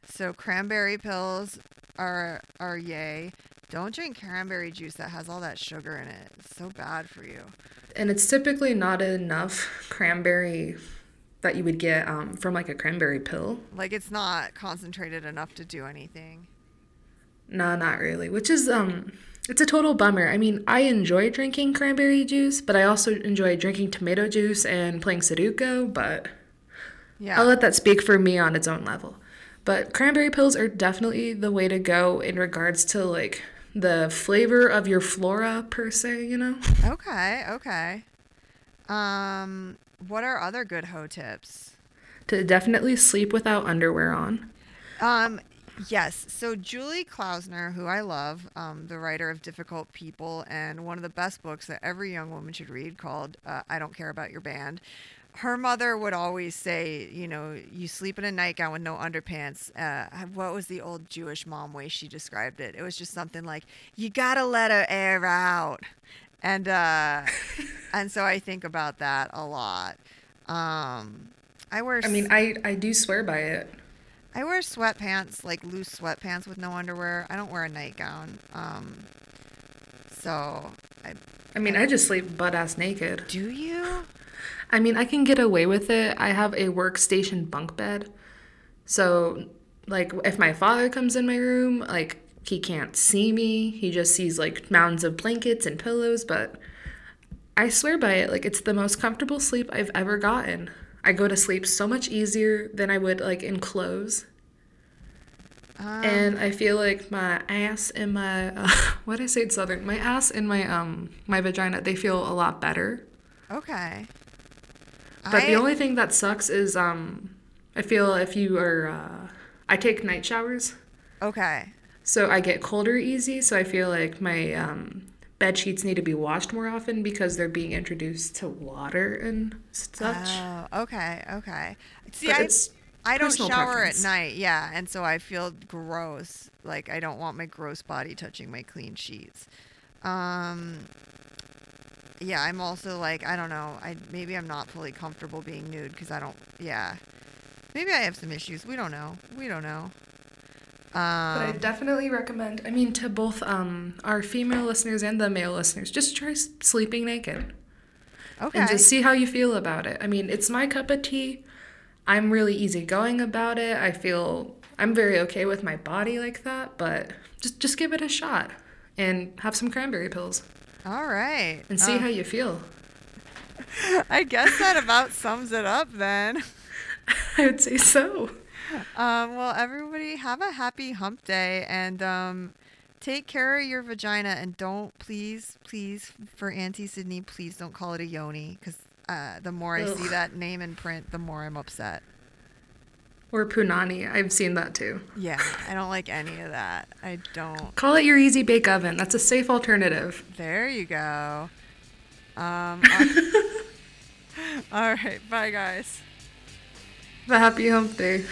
So cranberry pills are are yay. Don't drink cranberry juice that has all that sugar in it. It's so bad for you. and it's typically not enough cranberry that you would get um, from like a cranberry pill. Like it's not concentrated enough to do anything. No, not really. Which is um, it's a total bummer. I mean, I enjoy drinking cranberry juice, but I also enjoy drinking tomato juice and playing Sudoku. But Yeah. I'll let that speak for me on its own level. But cranberry pills are definitely the way to go in regards to like the flavor of your flora per se, you know? Okay, okay. Um, what are other good hoe tips? To definitely sleep without underwear on. Um, yes. So Julie Klausner, who I love, um, the writer of Difficult People and one of the best books that every young woman should read, called uh, "I Don't Care About Your Band." Her mother would always say, you know, you sleep in a nightgown with no underpants. Uh, what was the old Jewish mom way she described it? It was just something like, you gotta let her air out, and uh, and so I think about that a lot. Um, I wear. I mean, I, I do swear by it. I wear sweatpants, like loose sweatpants with no underwear. I don't wear a nightgown. Um, so, I, I mean, I just sleep butt ass naked. do you? I mean, I can get away with it. I have a workstation bunk bed. So, like, if my father comes in my room, like, he can't see me. He just sees, like, mounds of blankets and pillows. But I swear by it. Like, it's the most comfortable sleep I've ever gotten. I go to sleep so much easier than I would, like, in clothes. Um, and I feel like my ass and my uh, what I say in southern my ass and my um my vagina they feel a lot better. okay. But the only thing that sucks is um I feel if you are uh, I take night showers, Okay. So I get colder easy. So I feel like my um, bed sheets need to be washed more often because they're being introduced to water and such. Oh, okay, okay. See, But I, I don't shower preference. at night, yeah, and so I feel gross. Like I don't want my gross body touching my clean sheets. Um, yeah, I'm also like I don't know. I maybe I'm not fully comfortable being nude because I don't. Yeah, maybe I have some issues. We don't know. We don't know. But I Um, definitely recommend. I mean, to both um, our female listeners and the male listeners, just try sleeping naked. okay. and just see how you feel about it. I mean, it's my cup of tea. I'm really easygoing about it. I feel I'm very okay with my body like that, but just just give it a shot and have some cranberry pills All right. and see Uh, how you feel. I guess that about sums it up then. I would say so. Um, well, everybody have a happy hump day and um, take care of your vagina and don't please, please, for Auntie Sydney, please don't call it a yoni because uh, the more I see that name in print, the more I'm upset. Or punani. I've seen that too. Yeah, I don't like any of that. I don't. Call it your easy bake oven. That's a safe alternative. There you go. Um, all right, bye guys. Have a happy hump day.